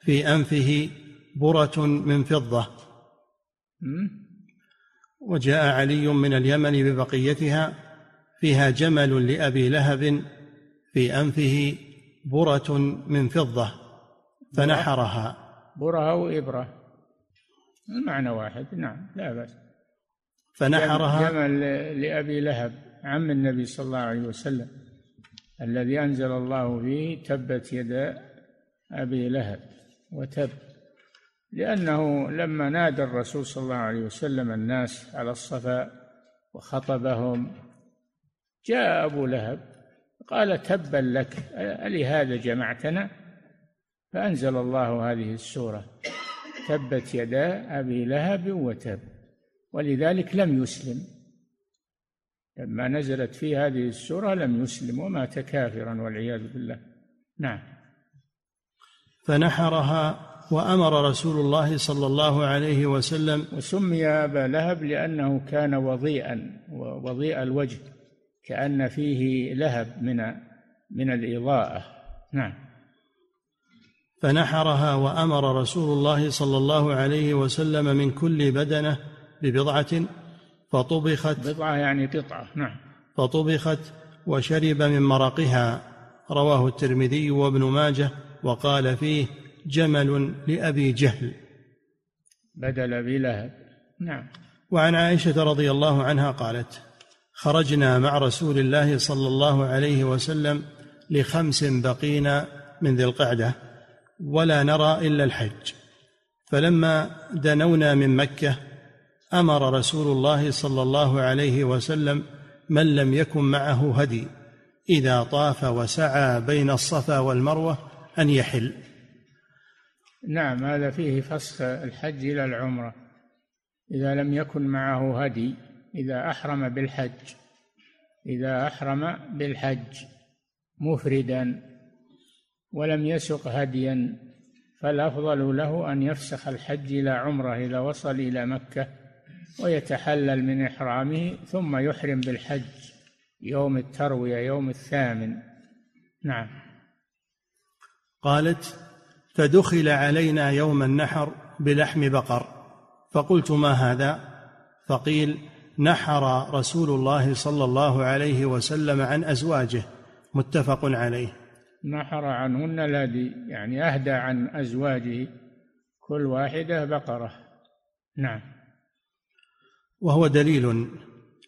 في أنفه برة من فضة. وجاء علي من اليمن ببقيتها فيها جمل لأبي لهب في أنفه برة من فضة فنحرها. برة أو إبرة. المعنى واحد. نعم لا بأس. فنحرها. جمل لأبي لهب عم النبي صلى الله عليه وسلم الذي أنزل الله فيه تبت يدا أبي لهب وتب. لأنه لما نادى الرسول صلى الله عليه وسلم الناس على الصفا وخطبهم جاء أبو لهب قال تبا لك ألهذا جمعتنا؟ فأنزل الله هذه السورة تبت يدا أبي لهب وتب ولذلك لم يسلم. لما نزلت في هذه السورة لم يسلم ومات كافرا والعياذ بالله. نعم. فنحرها وأمر رسول الله صلى الله عليه وسلم وسمي أبا لهب لأنه كان وضيئا وضيء الوجه كأن فيه لهب من من الإضاءة. نعم. فنحرها وأمر رسول الله صلى الله عليه وسلم من كل بدنة ببضعة فطبخت بضعة يعني قطعة. نعم. فطبخت وشرب من مرقها. رواه الترمذي وابن ماجه وقال فيه جمل لأبي جهل. بدل أبي لهب. نعم. وعن عائشة رضي الله عنها قالت خرجنا مع رسول الله صلى الله عليه وسلم لخمس بقينا من ذي القعدة ولا نرى إلا الحج. فلما دنونا من مكة أمر رسول الله صلى الله عليه وسلم من لم يكن معه هدي إذا طاف وسعى بين الصفا والمروة أن يحل. نعم هذا فيه فسخ الحج إلى العمرة. إذا لم يكن معه هدي إذا أحرم بالحج إذا أحرم بالحج مفردا ولم يسق هديا فالأفضل له أن يفسخ الحج إلى عمرة إذا وصل إلى مكة ويتحلل من إحرامه ثم يحرم بالحج يوم التروية يوم الثامن. نعم. قالت فدخل علينا يوم النحر بلحم بقر. فقلت ما هذا؟ فقيل نحر رسول الله صلى الله عليه وسلم عن أزواجه متفق عليه. نحر عنهن الهدي يعني أهدى عن أزواجه كل واحدة بقرة. نعم. وهو دليل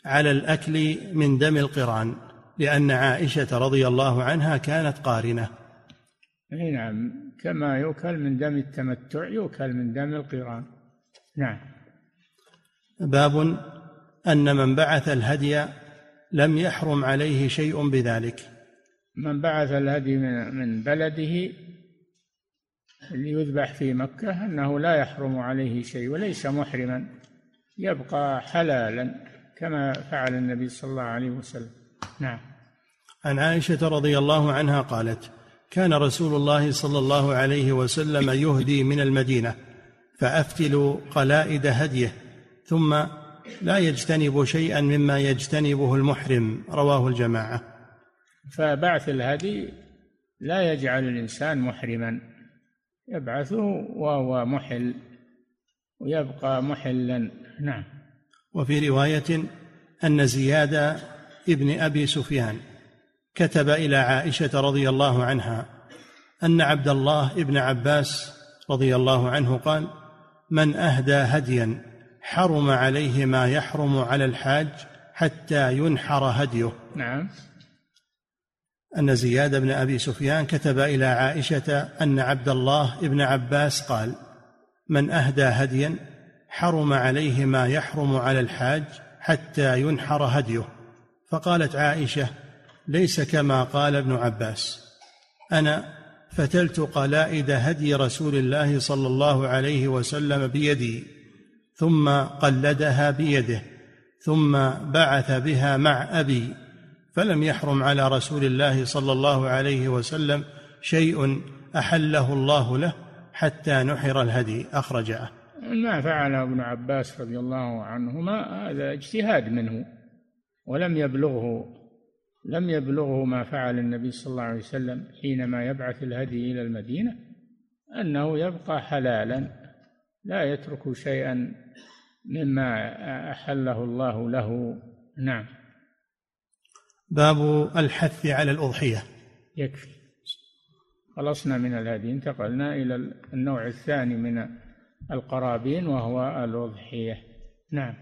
على الأكل من دم القرآن لأن عائشة رضي الله عنها كانت قارنة. إي نعم كما يؤكل من دم التمتع يؤكل من دم القران. نعم. باب أن من بعث الهدي لم يحرم عليه شيء بذلك. من بعث الهدي من بلده ليذبح في مكة أنه لا يحرم عليه شيء وليس محرما يبقى حلالا كما فعل النبي صلى الله عليه وسلم. نعم. عن عائشة رضي الله عنها قالت كان رسول الله صلى الله عليه وسلم يهدي من المدينة فافتل قلائد هديه ثم لا يجتنب شيئا مما يجتنبه المحرم رواه الجماعة. فبعث الهدي لا يجعل الإنسان محرما يبعثه وهو محل ويبقى محلا. نعم. وفي رواية أن زياد ابن أبي سفيان كتب إلى عائشة رضي الله عنها أن عبد الله ابن عباس رضي الله عنه قال من أهدى هديا حرم عليه ما يحرم على الحاج حتى ينحر هديه. نعم. أن زياد بن أبي سفيان كتب إلى عائشة أن عبد الله بن عباس قال من أهدى هديا حرم عليه ما يحرم على الحاج حتى ينحر هديه. فقالت عائشة ليس كما قال ابن عباس. أنا فتلت قلائد هدي رسول الله صلى الله عليه وسلم بيدي ثم قلدها بيده ثم بعث بها مع أبي فلم يحرم على رسول الله صلى الله عليه وسلم شيء أحله الله له حتى نحر الهدي أخرجه. ما فعله ابن عباس رضي الله عنهما هذا اجتهاد منه ولم يبلغه لم يبلغه ما فعل النبي صلى الله عليه وسلم حينما يبعث الهدي إلى المدينة أنه يبقى حلالا لا يترك شيئا مما أحله الله له. نعم. باب الحث على الأضحية. يكفي. خلصنا من الهدي انتقلنا إلى النوع الثاني من القرابين وهو الأضحية. نعم.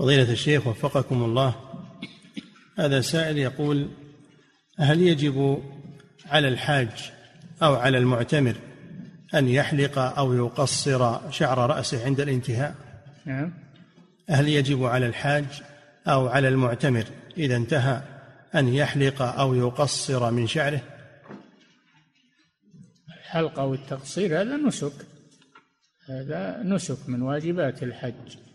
فضيلة الشيخ وفقكم الله. هذا سائل يقول هل يجب على الحاج أو على المعتمر أن يحلق أو يقصر شعر رأسه عند الانتهاء؟ نعم. هل يجب على الحاج أو على المعتمر إذا انتهى أن يحلق أو يقصر من شعره؟ الحلق أو التقصير هذا نسك. هذا نسك من واجبات الحج.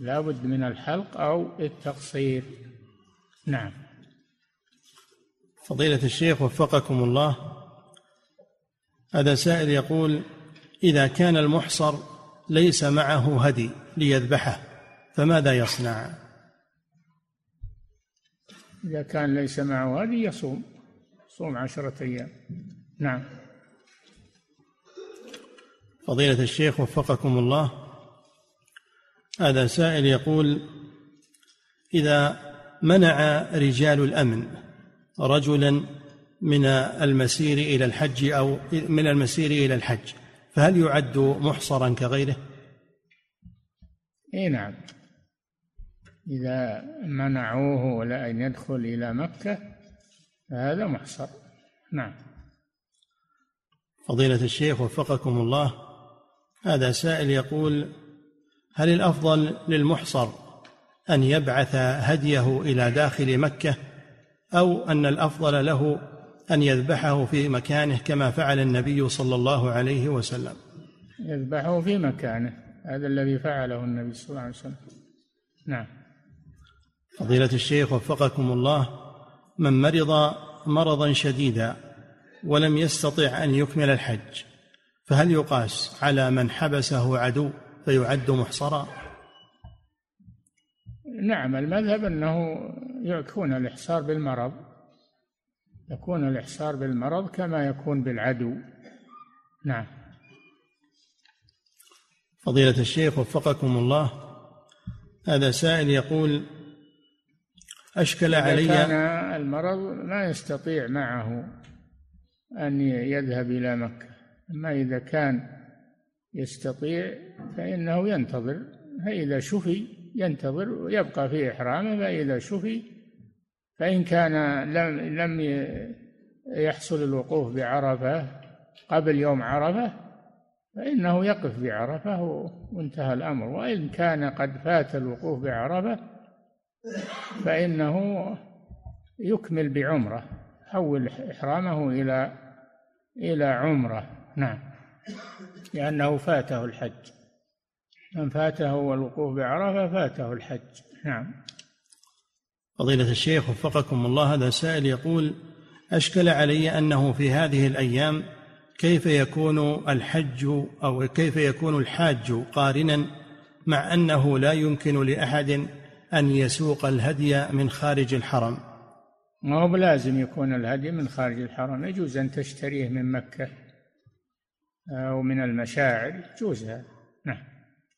لا بد من الحلق أو التقصير. نعم. فضيلة الشيخ وفقكم الله هذا سائل يقول إذا كان المحصر ليس معه هدي ليذبحه فماذا يصنع؟ إذا كان ليس معه هدي يصوم صوم عشرة أيام. نعم. فضيلة الشيخ وفقكم الله هذا سائل يقول إذا منع رجال الأمن رجلا من المسير إلى الحج أو من المسير إلى الحج فهل يعد محصرا كغيره؟ اي نعم. إذا منعوه ولا أن يدخل إلى مكة فهذا محصر. نعم. فضيلة الشيخ وفقكم الله. هذا سائل يقول هل الأفضل للمحصر أن يبعث هديه إلى داخل مكة أو أن الأفضل له أن يذبحه في مكانه كما فعل النبي صلى الله عليه وسلم؟ يذبحه في مكانه هذا الذي فعله النبي صلى الله عليه وسلم. نعم. فضيلة الشيخ وفقكم الله من مرض مرضا شديدا ولم يستطع أن يكمل الحج فهل يقاس على من حبسه عدو؟ فيعد محصرا. نعم المذهب أنه يكون الإحصار بالمرض يكون الإحصار بالمرض كما يكون بالعدو. نعم. فضيلة الشيخ وفقكم الله. هذا سائل يقول أشكل علي كان المرض ما يستطيع معه أن يذهب إلى مكة أما إذا كان يستطيع فإنه ينتظر فإذا شفي ينتظر ويبقى في إحرامه فإذا شفي فإن كان لم لم يحصل الوقوف بعرفة قبل يوم عرفة فإنه يقف بعرفة وانتهى الأمر. وإن كان قد فات الوقوف بعرفة فإنه يكمل بعمرة حول إحرامه إلى إلى عمرة. نعم. لأنه فاته الحج. من فاته الوقوف بعرفة فاته الحج. نعم. فضيلة الشيخ وفقكم الله هذا سائل يقول أشكل علي أنه في هذه الأيام كيف يكون الحج أو كيف يكون الحاج قارنا مع أنه لا يمكن لأحد أن يسوق الهدي من خارج الحرم؟ ما هو بلازم يكون الهدي من خارج الحرم. يجوز أن تشتريه من مكة. أو من المشاعر يجوز هذا نعم.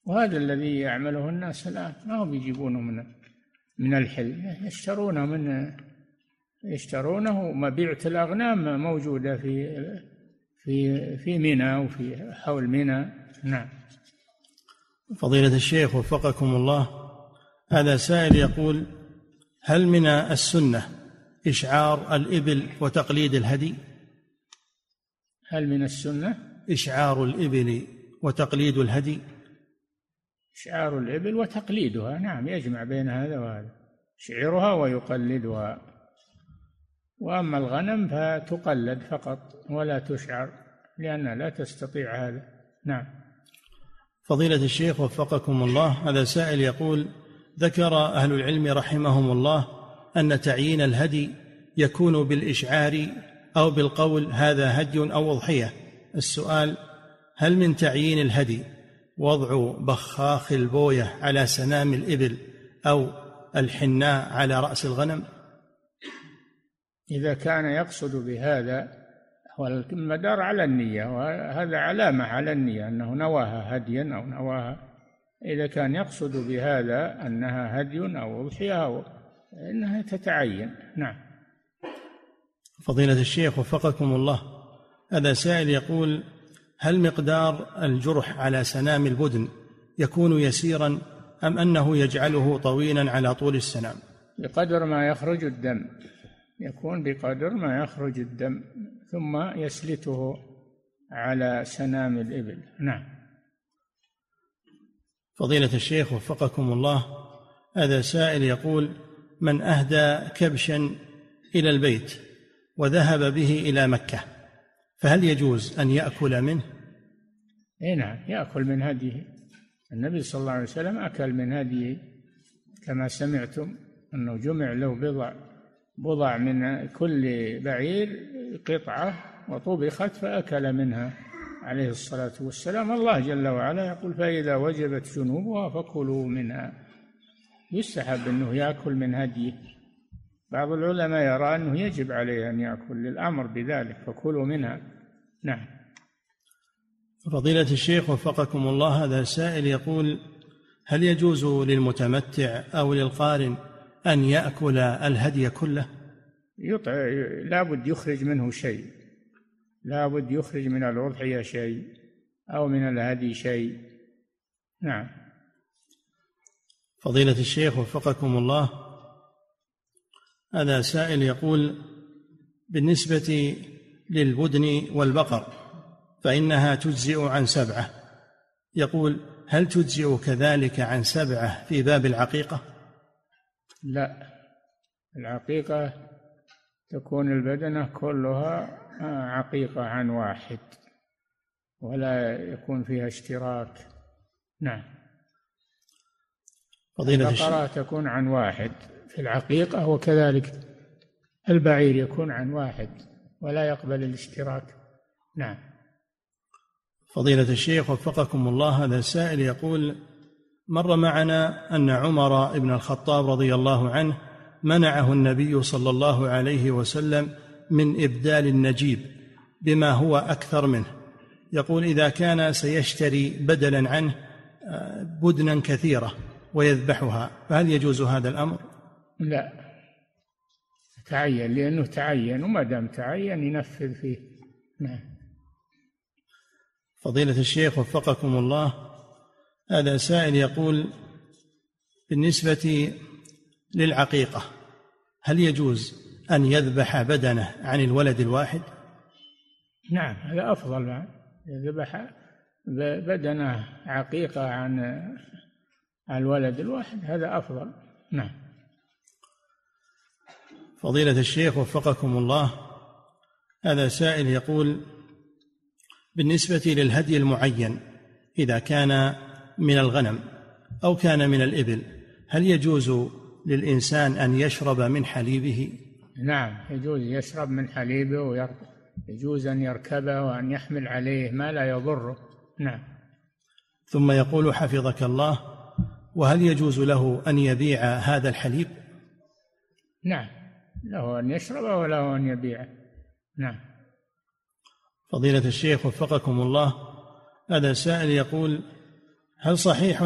وهذا الذي يعمله الناس الآن ما هم يجيبونه من من الحل يشترونه من يشترونه مبيعة الأغنام موجودة في في في منى وفي حول منى. نعم. فضيلة الشيخ وفقكم الله هذا سائل يقول هل من السنة إشعار الإبل وتقليد الهدي؟ هل من السنة؟ إشعار الإبل وتقليد الهدي. إشعار الإبل وتقليدها نعم يجمع بين هذا وهذا. يشعرها ويقلدها. وأما الغنم فتقلد فقط ولا تشعر لأنها لا تستطيع هذا. نعم. فضيلة الشيخ وفقكم الله هذا سائل يقول ذكر أهل العلم رحمهم الله أن تعيين الهدي يكون بالإشعار أو بالقول هذا هدي أو أضحية. السؤال هل من تعيين الهدي وضع بخاخ البوية على سنام الإبل أو الحناء على رأس الغنم؟ إذا كان يقصد بهذا والمدار على النية وهذا علامة على النية أنه نواها هديا أو نواها. إذا كان يقصد بهذا أنها هدي أو أضحية أو إنها تتعين. نعم. فضيلة الشيخ وفقكم الله هذا سائل يقول هل مقدار الجرح على سنام البدن يكون يسيرا أم أنه يجعله طويلا على طول السنام؟ بقدر ما يخرج الدم. يكون بقدر ما يخرج الدم ثم يسلته على سنام الإبل. نعم. فضيلة الشيخ وفقكم الله هذا سائل يقول من أهدى كبشا إلى البيت وذهب به إلى مكة فهل يجوز أن يأكل منه؟ اي نعم يأكل من هديه. النبي صلى الله عليه وسلم أكل من هديه. كما سمعتم أنه جمع له بضع بضع من كل بعير قطعة وطبخت فأكل منها. عليه الصلاة والسلام الله جل وعلا يقول فإذا وجبت جنوبها فكلوا منها. يستحب أنه يأكل من هديه. بعض العلماء يرى أنه يجب عليه أن يأكل للأمر بذلك فكلوا منها. نعم. فضيلة الشيخ وفقكم الله هذا سائل يقول هل يجوز للمتمتع أو للقارن أن يأكل الهدي كله؟ يطع لابد يخرج منه شيء. لابد يخرج من الأضحية شيء أو من الهدي شيء. نعم. فضيلة الشيخ وفقكم الله هذا سائل يقول بالنسبة للبدن والبقر فإنها تجزئ عن سبعة. يقول هل تجزئ كذلك عن سبعة في باب العقيقة؟ لا. العقيقة تكون البدنة كلها عقيقة عن واحد ولا يكون فيها اشتراك. نعم. فضيلة البقرة تكون عن واحد. في العقيقة وكذلك البعير يكون عن واحد ولا يقبل الاشتراك. نعم. فضيلة الشيخ وفقكم الله هذا السائل يقول مر معنا أن عمر بن الخطاب رضي الله عنه منعه النبي صلى الله عليه وسلم من إبدال النجيب بما هو أكثر منه. يقول إذا كان سيشتري بدلا عنه آه، بدنا كثيرة ويذبحها فهل يجوز هذا الأمر؟ لا. تعين لأنه تعين وما دام تعين ينفذ فيه. نعم. فضيلة الشيخ وفقكم الله هذا سائل يقول بالنسبة للعقيقة هل يجوز أن يذبح بدنه عن الولد الواحد؟ نعم هذا أفضل. يذبح بدنه عقيقة عن الولد الواحد هذا أفضل. نعم. فضيلة الشيخ وفقكم الله هذا سائل يقول بالنسبة للهدي المعين إذا كان من الغنم أو كان من الإبل هل يجوز للإنسان أن يشرب من حليبه؟ نعم يجوز يشرب من حليبه يجوز أن يركبه وأن يحمل عليه ما لا يضره. نعم. ثم يقول حفظك الله وهل يجوز له أن يبيع هذا الحليب؟ نعم. له أن يشربه وله أن يبيعه نعم. فضيلة الشيخ وفقكم الله هذا سائل يقول هل صحيح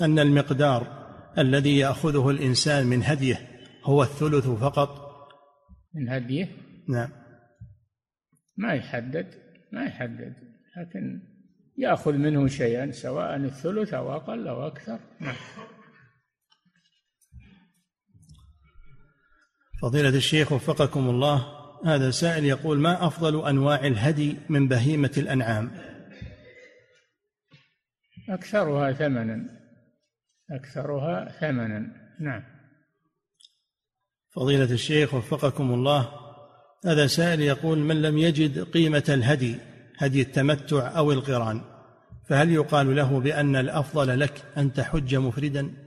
أن المقدار الذي يأخذه الإنسان من هديه هو الثلث فقط؟ من هديه؟ نعم. ما يحدد ما يحدد لكن يأخذ منه شيئا سواء الثلث أو أقل أو أكثر. نعم. فضيلة الشيخ وفقكم الله هذا سائل يقول ما أفضل أنواع الهدي من بهيمة الأنعام؟ أكثرها ثمنا. أكثرها ثمنا. نعم. فضيلة الشيخ وفقكم الله هذا سائل يقول من لم يجد قيمة الهدي هدي التمتع أو القران فهل يقال له بأن الأفضل لك أن تحج مفردا؟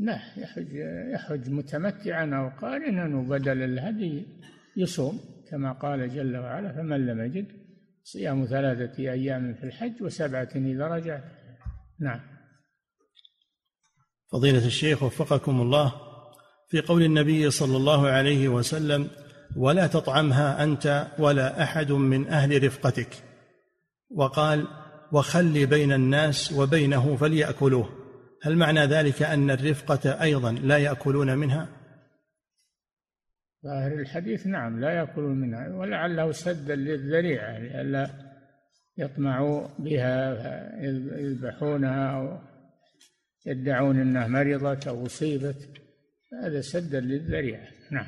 لا يحج يحج متمتعا أو قارنا وبدل الهدي يصوم كما قال جل وعلا فمن لم يجد صيام ثلاثة أيام في الحج وسبعة إذا رجعت نعم. فضيلة الشيخ وفقكم الله في قول النبي صلى الله عليه وسلم ولا تطعمها أنت ولا أحد من أهل رفقتك. وقال وخل بين الناس وبينه فليأكلوه. هل معنى ذلك أن الرفقة أيضا لا يأكلون منها؟ ظاهر الحديث نعم لا يأكلون منها ولعله سدا للذريعة لئلا يطمعوا بها يذبحونها أو يدعون أنها مرضت أو أصيبت. هذا سدا للذريعة نعم.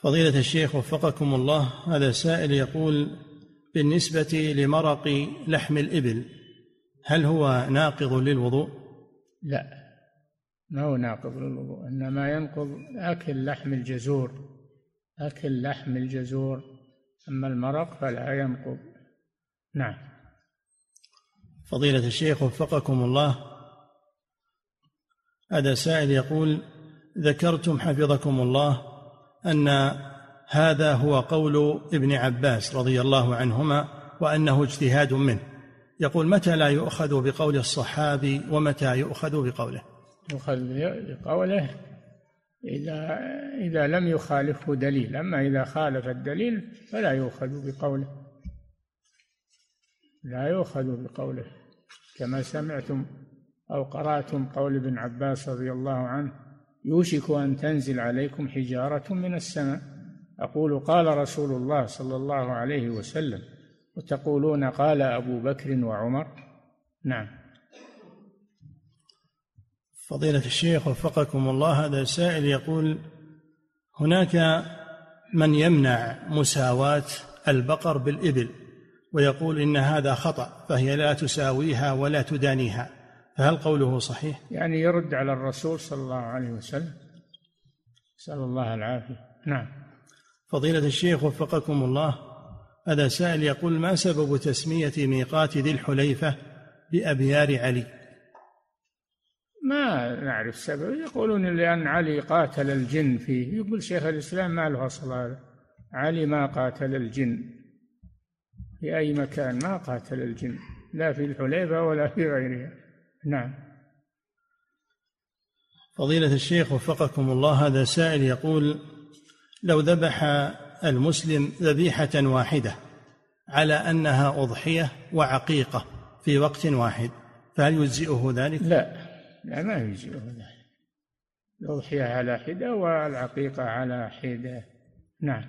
فضيلة الشيخ وفقكم الله هذا سائل يقول بالنسبة لمرق لحم الإبل هل هو ناقض للوضوء؟ لا ما هو ناقض للوضوء إنما ينقض أكل لحم الجزور أكل لحم الجزور أما المرق فلا ينقض. نعم. فضيلة الشيخ وفقكم الله هذا سائل يقول ذكرتم حفظكم الله أن هذا هو قول ابن عباس رضي الله عنهما وأنه اجتهاد منه. يقول متى لا يؤخذ بقول الصحابي ومتى يؤخذ بقوله؟ يؤخذ بقوله إذا إذا لم يخالفه دليل. أما إذا خالف الدليل فلا يؤخذ بقوله. لا يؤخذ بقوله. كما سمعتم أو قرأتم قول ابن عباس رضي الله عنه يوشك أن تنزل عليكم حجارة من السماء. أقول قال رسول الله صلى الله عليه وسلم وتقولون قال أبو بكر وعمر. نعم. فضيلة الشيخ وفقكم الله هذا سائل يقول هناك من يمنع مساواة البقر بالإبل ويقول إن هذا خطأ فهي لا تساويها ولا تدانيها فهل قوله صحيح؟ يعني يرد على الرسول صلى الله عليه وسلم. نسأل الله العافية. نعم. فضيلة الشيخ وفقكم الله هذا سائل يقول ما سبب تسمية ميقات ذي الحليفة بأبيار علي؟ ما نعرف سبب. يقولون لأن علي قاتل الجن فيه. يقول شيخ الإسلام ما له أصل هذا. علي ما قاتل الجن. في أي مكان ما قاتل الجن. لا في الحليفة ولا في غيرها. نعم. فضيلة الشيخ وفقكم الله هذا سائل يقول لو ذبح المسلم ذبيحة واحدة على أنها أضحية وعقيقة في وقت واحد فهل يجزئه ذلك؟ لا لا ما يجزئه ذلك. الأضحية على حدة والعقيقة على حدة. نعم.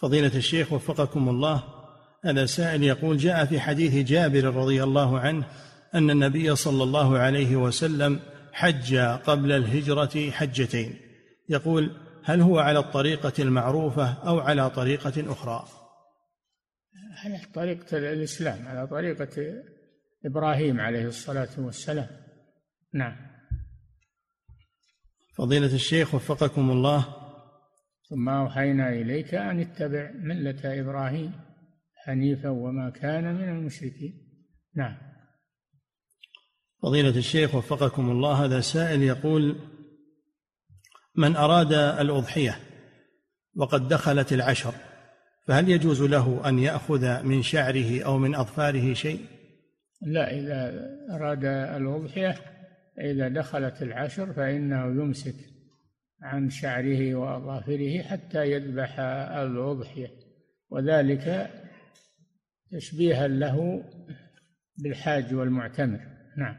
فضيلة الشيخ وفقكم الله هذا سائل يقول جاء في حديث جابر رضي الله عنه أن النبي صلى الله عليه وسلم حج قبل الهجرة حجتين. يقول هل هو على الطريقة المعروفة أو على طريقة أخرى؟ على طريقة الإسلام على طريقة إبراهيم عليه الصلاة والسلام. نعم. فضيلة الشيخ وفقكم الله. ثم أوحينا إليك أن اتبع ملة إبراهيم حنيفا وما كان من المشركين. نعم. فضيلة الشيخ وفقكم الله هذا سائل يقول من أراد الأضحية وقد دخلت العشر فهل يجوز له أن يأخذ من شعره أو من أظفاره شيء؟ لا إذا أراد الأضحية إذا دخلت العشر فإنه يمسك عن شعره وأظافره حتى يذبح الأضحية وذلك تشبيها له بالحاج والمعتمر نعم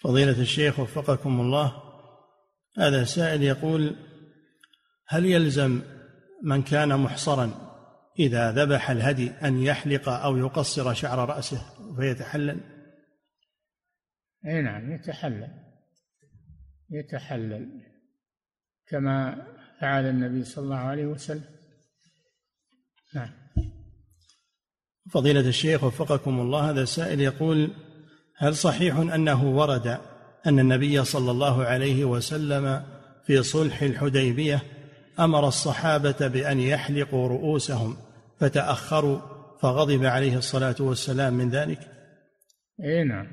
فضيلة الشيخ وفقكم الله هذا سائل يقول هل يلزم من كان محصرا إذا ذبح الهدي أن يحلق أو يقصر شعر رأسه فيتحلل أي نعم يتحلل. يتحلل. كما فعل النبي صلى الله عليه وسلم. نعم. فضيلة الشيخ وفقكم الله هذا السائل يقول هل صحيح أنه ورد أن النبي صلى الله عليه وسلم في صلح الحديبية أمر الصحابة بأن يحلقوا رؤوسهم فتأخروا فغضب عليه الصلاة والسلام من ذلك. إي نعم.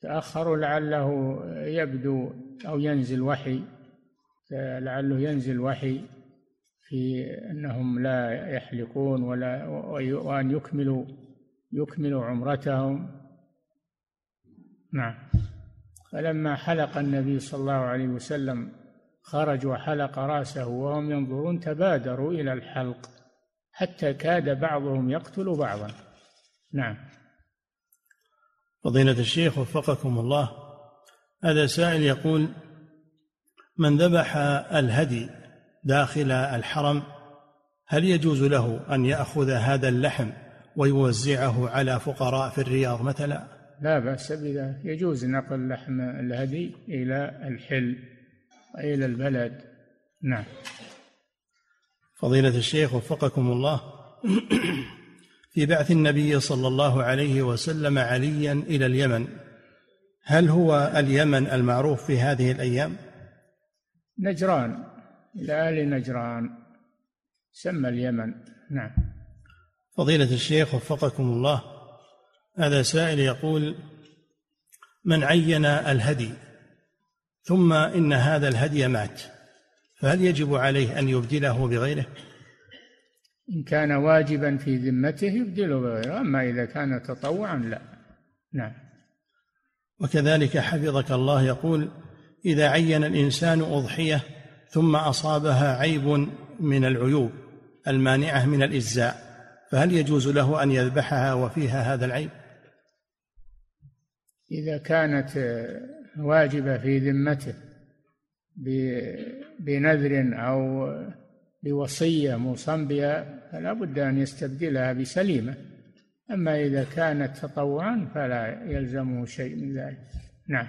تأخروا لعله يبدو أو ينزل وحي لعله ينزل وحي في أنهم لا يحلقون ولا وأن يكملوا يكملوا عمرتهم. نعم. فلما حلق النبي صلى الله عليه وسلم خرج وحلق رأسه وهم ينظرون تبادروا إلى الحلق حتى كاد بعضهم يقتل بعضا. نعم. فضيلة الشيخ وفقكم الله هذا سائل يقول من ذبح الهدي داخل الحرم هل يجوز له أن يأخذ هذا اللحم ويوزعه على فقراء في الرياض مثلا؟ لا بأس بذلك يجوز نقل لحم الهدي إلى الحل وإلى البلد. نعم. فضيلة الشيخ وفقكم الله. في بعث النبي صلى الله عليه وسلم عليا إلى اليمن. هل هو اليمن المعروف في هذه الأيام؟ نجران. إلى أهل نجران. سمى اليمن. نعم. فضيلة الشيخ وفقكم الله. هذا سائل يقول من عين الهدي ثم إن هذا الهدي مات فهل يجب عليه أن يبدله بغيره؟ إن كان واجبا في ذمته يبدله بغيره أما إذا كان تطوعا لا. نعم. وكذلك حفظك الله يقول إذا عين الإنسان أضحية ثم أصابها عيب من العيوب المانعة من الإجزاء فهل يجوز له أن يذبحها وفيها هذا العيب؟ إذا كانت واجبة في ذمته بنذر أو بوصية موصى بها فلا بد أن يستبدلها بسليمة. أما إذا كانت تطوعا فلا يلزمه شيء من ذلك. نعم.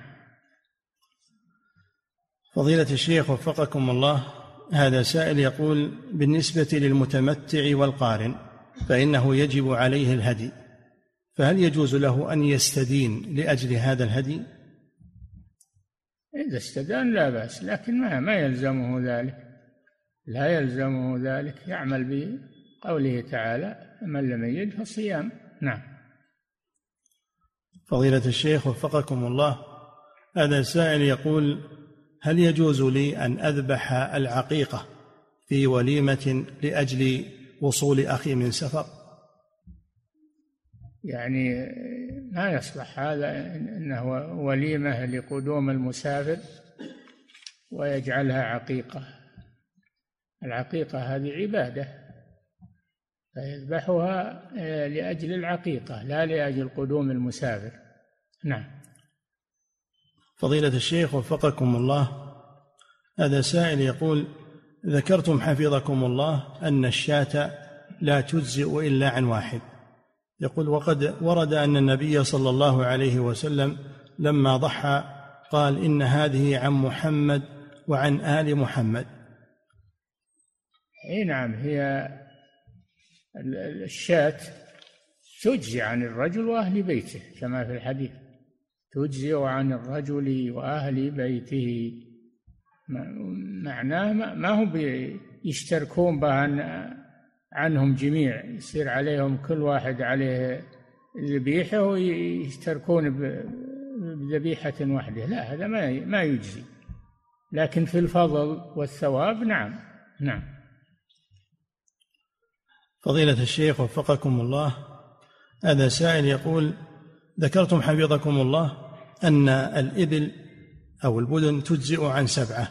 فضيلة الشيخ وفقكم الله هذا سائل يقول بالنسبة للمتمتع والقارن فإنه يجب عليه الهدي. فهل يجوز له أن يستدين لأجل هذا الهدي؟ إذا استدان لا بأس لكن ما ما يلزمه ذلك. لا يلزمه ذلك. يعمل بقوله تعالى من لم يجد فالصيام نعم. فضيلة الشيخ وفقكم الله هذا سائل يقول هل يجوز لي أن أذبح العقيقة في وليمة لأجل وصول أخي من سفر؟ يعني ما يصلح هذا إنه وليمة لقدوم المسافر ويجعلها عقيقة. العقيقة هذه عبادة فيذبحها لأجل العقيقة لا لأجل قدوم المسافر. نعم. فضيلة الشيخ وفقكم الله هذا سائل يقول ذكرتم حفظكم الله أن الشاة لا تجزئ إلا عن واحد. يقول وقد ورد أن النبي صلى الله عليه وسلم لما ضحى قال إن هذه عن محمد وعن آل محمد. إي نعم هي الشاة تجزي عن الرجل وأهل بيته كما في الحديث. تجزئ عن الرجل وأهل بيته. معناه ما هو يشتركون به عنهم جميع يصير عليهم كل واحد عليه ذبيحة ويشتركون بذبيحة واحدة. لا هذا ما ما يجزي. لكن في الفضل والثواب نعم نعم. فضيلة الشيخ وفقكم الله. هذا سائل يقول ذكرتم حفظكم الله أن الإبل أو البدن تجزئ عن سبعة.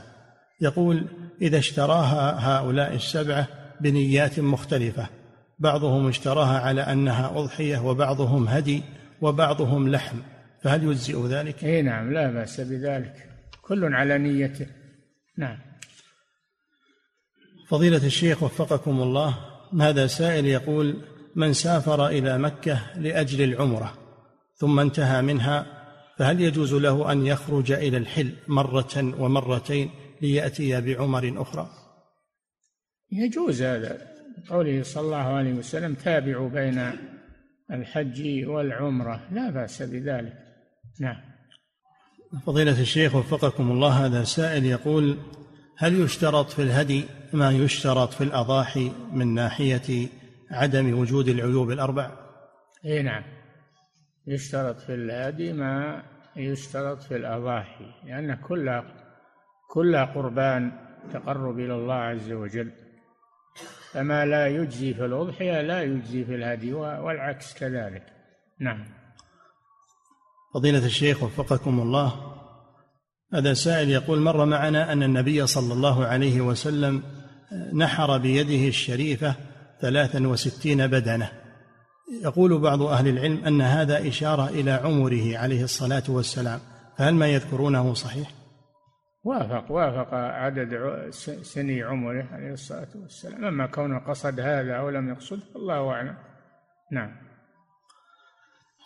يقول إذا اشتراها هؤلاء السبعة بنيات مختلفة. بعضهم اشتراها على أنها أضحية وبعضهم هدي وبعضهم لحم. فهل يجزئ ذلك؟ إي نعم لا بأس بذلك. كل على نيته. نعم. فضيلة الشيخ وفقكم الله هذا سائل يقول من سافر إلى مكة لأجل العمرة ثم انتهى منها فهل يجوز له أن يخرج إلى الحل مرة ومرتين ليأتي بعمر أخرى؟ يجوز هذا. قوله صلى الله عليه وسلم تابعوا بين الحج والعمرة. لا بأس بذلك. نعم. فضيلة الشيخ وفقكم الله هذا سائل يقول هل يشترط في الهدي ما يشترط في الأضاحي من ناحية عدم وجود العيوب الأربع؟ إي نعم. يشترط في الهدي ما يشترط في الأضاحي لأن كلها كلها قربان تقرب إلى الله عز وجل. فما لا يجزي في الأضحية لا يجزي في الهدي والعكس كذلك. نعم. فضيلة الشيخ وفقكم الله هذا سائل يقول مر معنا أن النبي صلى الله عليه وسلم نحر بيده الشريفة ثلاثا وستين بدنة. يقول بعض أهل العلم أن هذا إشارة إلى عمره عليه الصلاة والسلام فهل ما يذكرونه صحيح؟ وافق وافق عدد سني عمره عليه الصلاة والسلام. أما كونه قصد هذا أو لم يقصد الله أعلم. نعم.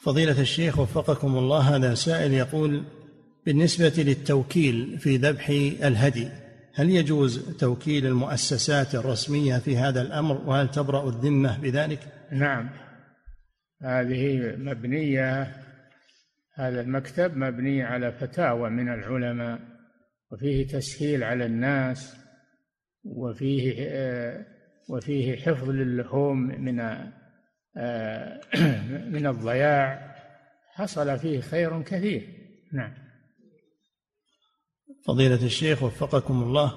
فضيلة الشيخ وفقكم الله هذا سائل يقول بالنسبة للتوكيل في ذبح الهدي هل يجوز توكيل المؤسسات الرسمية في هذا الأمر؟ وهل تبرأ الذمة بذلك؟ نعم. هذه مبنية هذا المكتب مبني على فتاوى من العلماء. وفيه تسهيل على الناس وفيه وفيه حفظ للحوم من من الضياع. حصل فيه خير كثير. نعم. فضيلة الشيخ وفقكم الله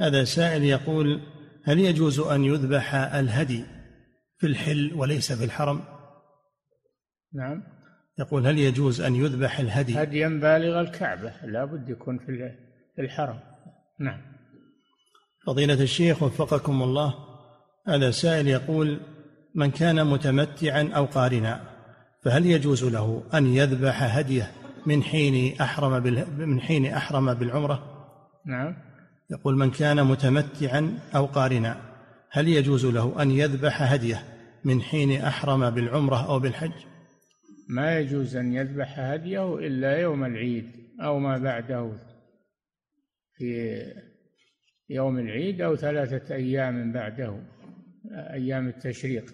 هذا سائل يقول هل يجوز أن يذبح الهدي في الحل وليس في الحرم؟ نعم. يقول هل يجوز أن يذبح الهدي؟ هديا بالغ الكعبة لا بد يكون في الحرم. نعم. فضيلة الشيخ وفقكم الله هذا سائل يقول من كان متمتعا أو قارنا فهل يجوز له أن يذبح هديه من حين أحرم بال... من حين أحرم بالعمرة؟ نعم. يقول من كان متمتعا أو قارنا هل يجوز له أن يذبح هديه من حين أحرم بالعمرة أو بالحج؟ ما يجوز أن يذبح هديه إلا يوم العيد أو ما بعده. في يوم العيد أو ثلاثة أيام بعده أيام التشريق.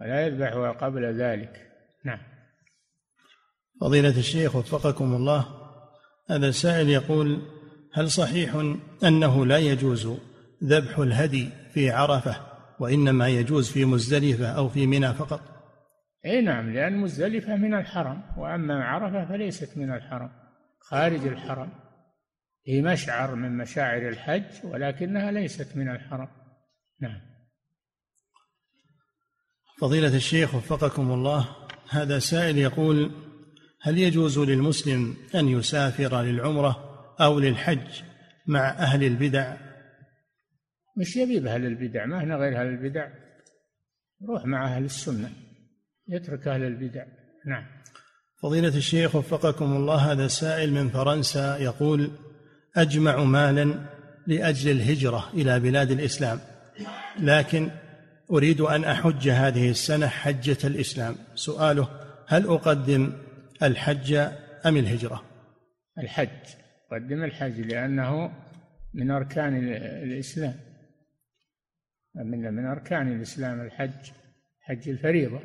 ولا يذبحها قبل ذلك. نعم. فضيلة الشيخ وفقكم الله هذا سائل يقول هل صحيح أنه لا يجوز ذبح الهدي في عرفة وإنما يجوز في مزدلفة أو في منى فقط؟ أي نعم لأن مزدلفة من الحرم وأما عرفة فليست من الحرم خارج الحرم. هي مشعر من مشاعر الحج ولكنها ليست من الحرم. نعم. فضيلة الشيخ وفقكم الله هذا سائل يقول هل يجوز للمسلم أن يسافر للعمرة أو للحج مع أهل البدع؟ مش يبي باهل البدع ما هنا غير أهل البدع. روح مع أهل السنة يترك أهل البدع. نعم. فضيلة الشيخ وفقكم الله هذا سائل من فرنسا يقول أجمع مالا لأجل الهجرة إلى بلاد الإسلام. لكن أريد أن أحج هذه السنة حجة الإسلام. سؤاله هل أقدم الحج أم الهجرة؟ الحج. قدم الحج لأنه من أركان الإسلام. من من أركان الإسلام الحج حج الفريضة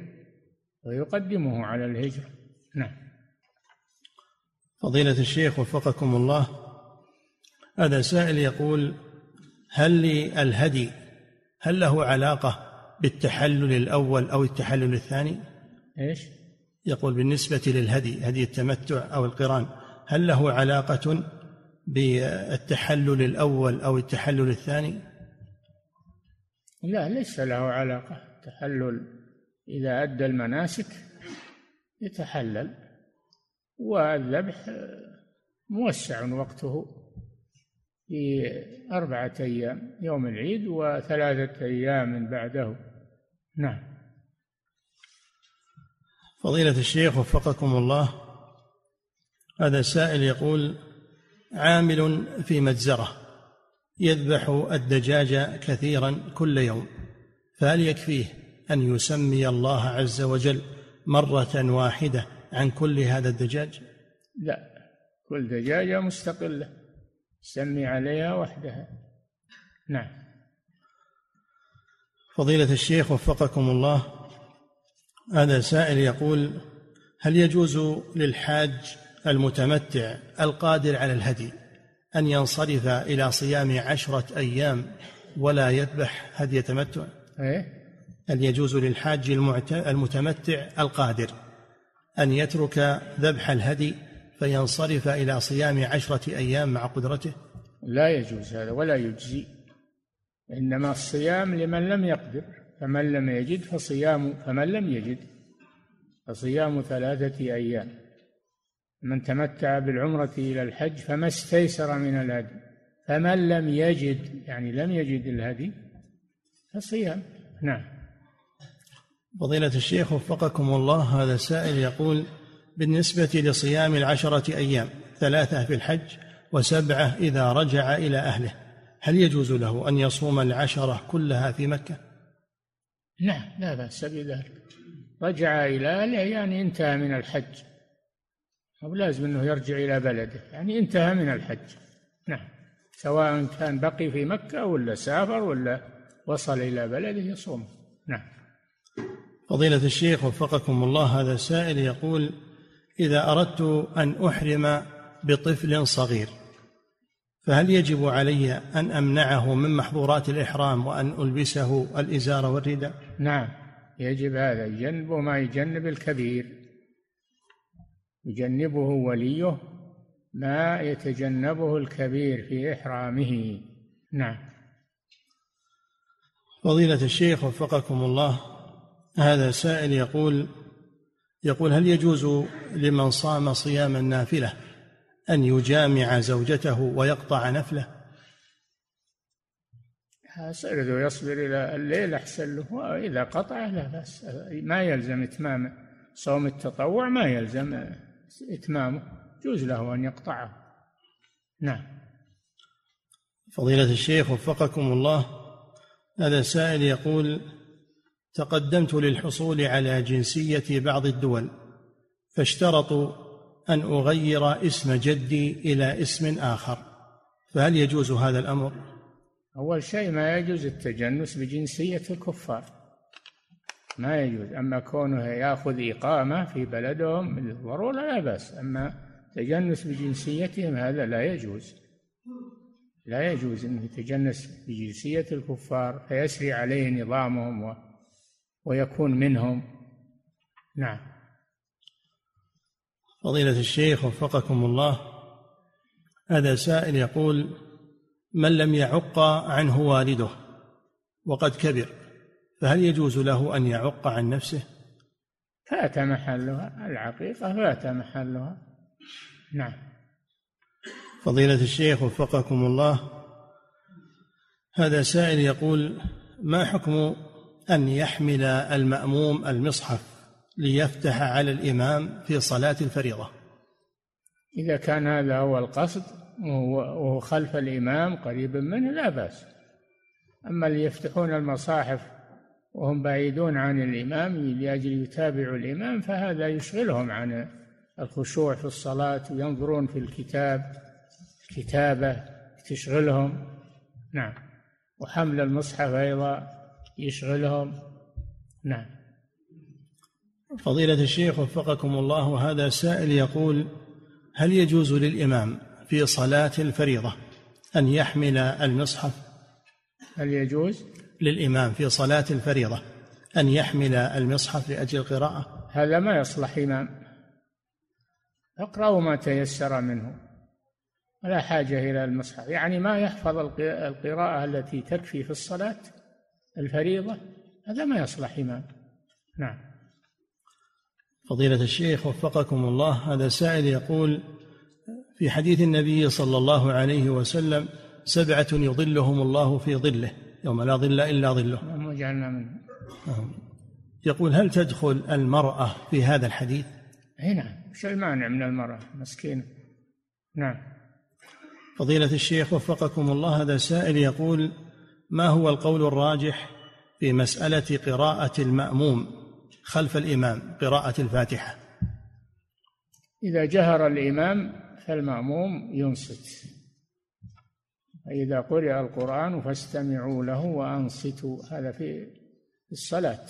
ويقدمه على الهجرة. نعم. فضيلة الشيخ وفقكم الله هذا سائل يقول هل للهدي هل له علاقة بالتحلل الأول أو التحلل الثاني؟ إيش؟ يقول بالنسبة للهدي هدي التمتع أو القران هل له علاقة بالتحلل الأول أو التحلل الثاني لا ليس له علاقة التحلل إذا أدى المناسك يتحلل والذبح موسع وقته في أربعة أيام يوم العيد وثلاثة أيام بعده. نعم. فضيلة الشيخ وفقكم الله هذا سائل يقول عامل في مجزرة يذبح الدجاج كثيرا كل يوم فهل يكفيه أن يسمي الله عز وجل مرة واحدة عن كل هذا الدجاج؟ لا كل دجاجة مستقلة. سمي عليها وحدها. نعم. فضيلة الشيخ وفقكم الله هذا سائل يقول هل يجوز للحاج المتمتع القادر على الهدي أن ينصرف إلى صيام عشرة أيام ولا يذبح هدي تمتع؟ إيه؟ هل يجوز للحاج المتمتع القادر أن يترك ذبح الهدي فينصرف إلى صيام عشرة أيام مع قدرته؟ لا يجوز هذا ولا يجزي. إنما الصيام لمن لم يقدر فمن لم يجد فصيام فمن لم يجد فصيام ثلاثة أيام. من تمتع بالعمرة إلى الحج فما استيسر من الهدي. فمن لم يجد يعني لم يجد الهدي فصيام. نعم. فضيلة الشيخ وفقكم الله هذا سائل يقول بالنسبة لصيام العشرة أيام ثلاثة في الحج وسبعة إذا رجع إلى أهله هل يجوز له أن يصوم العشرة كلها في مكة؟ نعم لا بأس بذلك. رجع إلى أهله يعني انتهى من الحج. أو لازم أنه يرجع إلى بلده يعني انتهى من الحج. نعم سواء كان بقي في مكة ولا سافر ولا وصل إلى بلده يصوم. نعم. فضيلة الشيخ وفقكم الله هذا سائل يقول إذا أردت أن أحرم بطفل صغير فهل يجب علي أن أمنعه من محظورات الإحرام وأن ألبسه الإزار والرداء؟ نعم يجب هذا. يجنبه ما يجنب الكبير. يجنبه وليه ما يتجنبه الكبير في إحرامه. نعم. فضيلة الشيخ وفقكم الله هذا سائل يقول يقول هل يجوز لمن صام صيام النافلة أن يجامع زوجته ويقطع نفله؟ سيده يصبر إلى الليل أحسن له. وإذا قطع لا بأس. ما يلزم إتمام صوم التطوع ما يلزم إتمامه. يجوز له أن يقطعه. نعم. فضيلة الشيخ وفقكم الله هذا سائل يقول تقدمت للحصول على جنسية بعض الدول فاشترطوا أن أغير اسم جدي إلى اسم آخر. فهل يجوز هذا الأمر؟ أول شيء ما يجوز التجنس بجنسية الكفار. ما يجوز. أما كونه يأخذ إقامة في بلدهم بالضرورة لا بأس. أما تجنس بجنسيتهم هذا لا يجوز. لا يجوز أن يتجنس بجنسية الكفار فيسري عليه نظامهم و... ويكون منهم. نعم. فضيلة الشيخ وفقكم الله هذا سائل يقول من لم يعق عنه والده وقد كبر فهل يجوز له أن يعق عن نفسه؟ فات محلها العقيقة فات محلها. نعم. فضيلة الشيخ وفقكم الله هذا سائل يقول ما حكم أن يحمل المأموم المصحف ليفتح على الإمام في صلاة الفريضة. إذا كان هذا هو القصد وهو خلف الإمام قريبا منه لا بأس. أما اللي يفتحون المصاحف وهم بعيدون عن الإمام لأجل يتابعوا الإمام فهذا يشغلهم عن الخشوع في الصلاة وينظرون في الكتاب كتابة تشغلهم. نعم. وحمل المصحف أيضا يشغلهم. نعم. فضيلة الشيخ وفقكم الله هذا سائل يقول هل يجوز للإمام في صلاة الفريضة أن يحمل المصحف؟ هل يجوز؟ للإمام في صلاة الفريضة أن يحمل المصحف لأجل القراءة؟ هذا ما يصلح إمام. اقرأوا ما تيسر منه. ولا حاجة إلى المصحف. يعني ما يحفظ القراءة التي تكفي في الصلاة الفريضة هذا ما يصلح إمام. نعم. فضيلة الشيخ وفقكم الله هذا سائل يقول في حديث النبي صلى الله عليه وسلم سبعة يظلهم الله في ظله يوم لا ظل إلا ظله. اللهم اجعلنا منهم يقول هل تدخل المرأة في هذا الحديث؟ اي نعم. إيش المانع من المرأة مسكينة. نعم. فضيلة الشيخ وفقكم الله هذا سائل يقول ما هو القول الراجح في مسألة قراءة المأموم خلف الإمام قراءة الفاتحة؟ إذا جهر الإمام فالمأموم ينصت. فإذا قرئ القرآن فاستمعوا له وأنصتوا. هذا في الصلاة.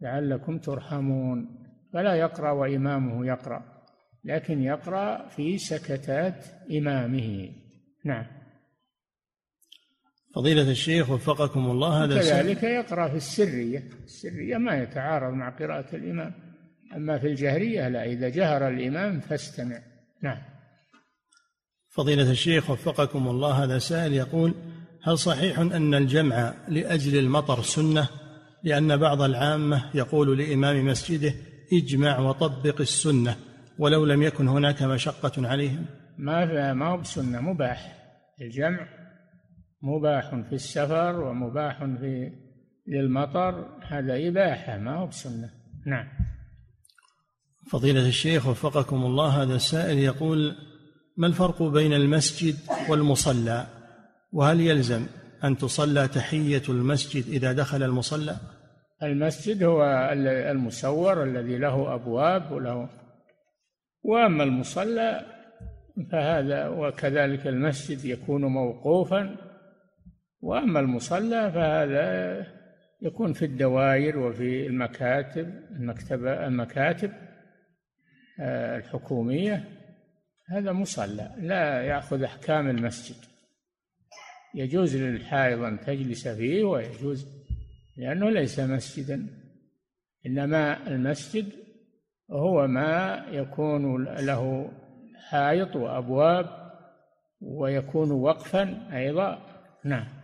لعلكم ترحمون. فلا يقرأ وإمامه يقرأ لكن يقرأ في سكتات إمامه. نعم. فضيلة الشيخ وفقكم الله هذا كذلك يقرأ في السرية. السرية ما يتعارض مع قراءة الإمام. أما في الجهرية لا إذا جهر الإمام فاستمع. نعم. فضيلة الشيخ وفقكم الله هذا سائل يقول هل صحيح أن الجمع لأجل المطر سنة؟ لأن بعض العامة يقول لإمام مسجده اجمع وطبق السنة ولو لم يكن هناك مشقة عليهم. ما ما هو بسنة مباح. الجمع مباح في السفر ومباح في للمطر هذا إباحة ما هو بسنة. نعم. فضيلة الشيخ وفقكم الله هذا السائل يقول ما الفرق بين المسجد والمصلى؟ وهل يلزم أن تصلى تحية المسجد إذا دخل المصلى؟ المسجد هو المسور الذي له أبواب وله وأما المصلى فهذا وكذلك المسجد يكون موقوفا وأما المصلى فهذا يكون في الدوائر وفي المكاتب المكتبة المكاتب آه، الحكومية. هذا مصلى لا يأخذ أحكام المسجد. يجوز للحائض أن تجلس فيه ويجوز لأنه ليس مسجدا. إنما المسجد هو ما يكون له حائط وأبواب ويكون وقفا أيضا. نعم.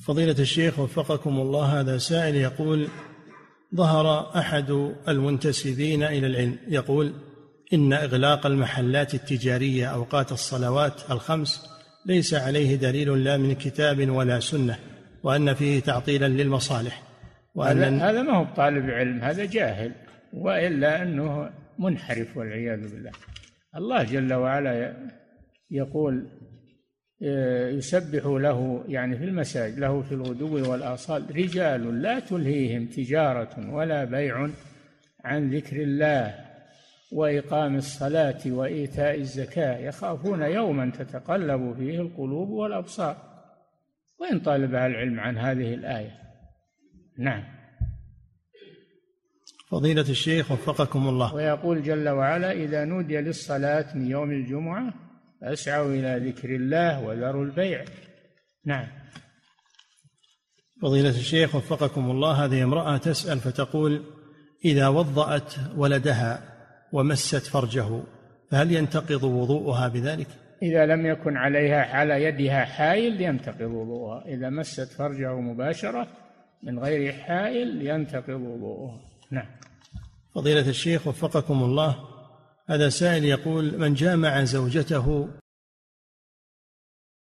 فضيلة الشيخ وفقكم الله هذا سائل يقول ظهر أحد المنتسبين إلى العلم يقول إن إغلاق المحلات التجارية أوقات الصلوات الخمس ليس عليه دليل لا من كتاب ولا سنة وأن فيه تعطيلا للمصالح وأن هذا, ما هو طالب علم هذا جاهل وإلا أنه منحرف والعياذ بالله. الله جل وعلا يقول يسبح له يعني في المساجد له في الغدو والآصال رجال لا تلهيهم تجارة ولا بيع عن ذكر الله وإقام الصلاة وإيتاء الزكاة. يخافون يوما تتقلب فيه القلوب والأبصار. وإن طالب العلم عن هذه الآية. نعم. فضيلة الشيخ وفقكم الله. ويقول جل وعلا إذا نودي للصلاة من يوم الجمعة فاسعوا إلى ذكر الله وذروا البيع. نعم. فضيلة الشيخ وفقكم الله هذه امرأة تسأل فتقول إذا وضأت ولدها ومست فرجه فهل ينتقض وضوءها بذلك؟ إذا لم يكن عليها على يدها حائل ينتقض وضوءها. إذا مست فرجه مباشرة من غير حائل ينتقض وضوءها. نعم. فضيلة الشيخ وفقكم الله هذا سائل يقول من جامع زوجته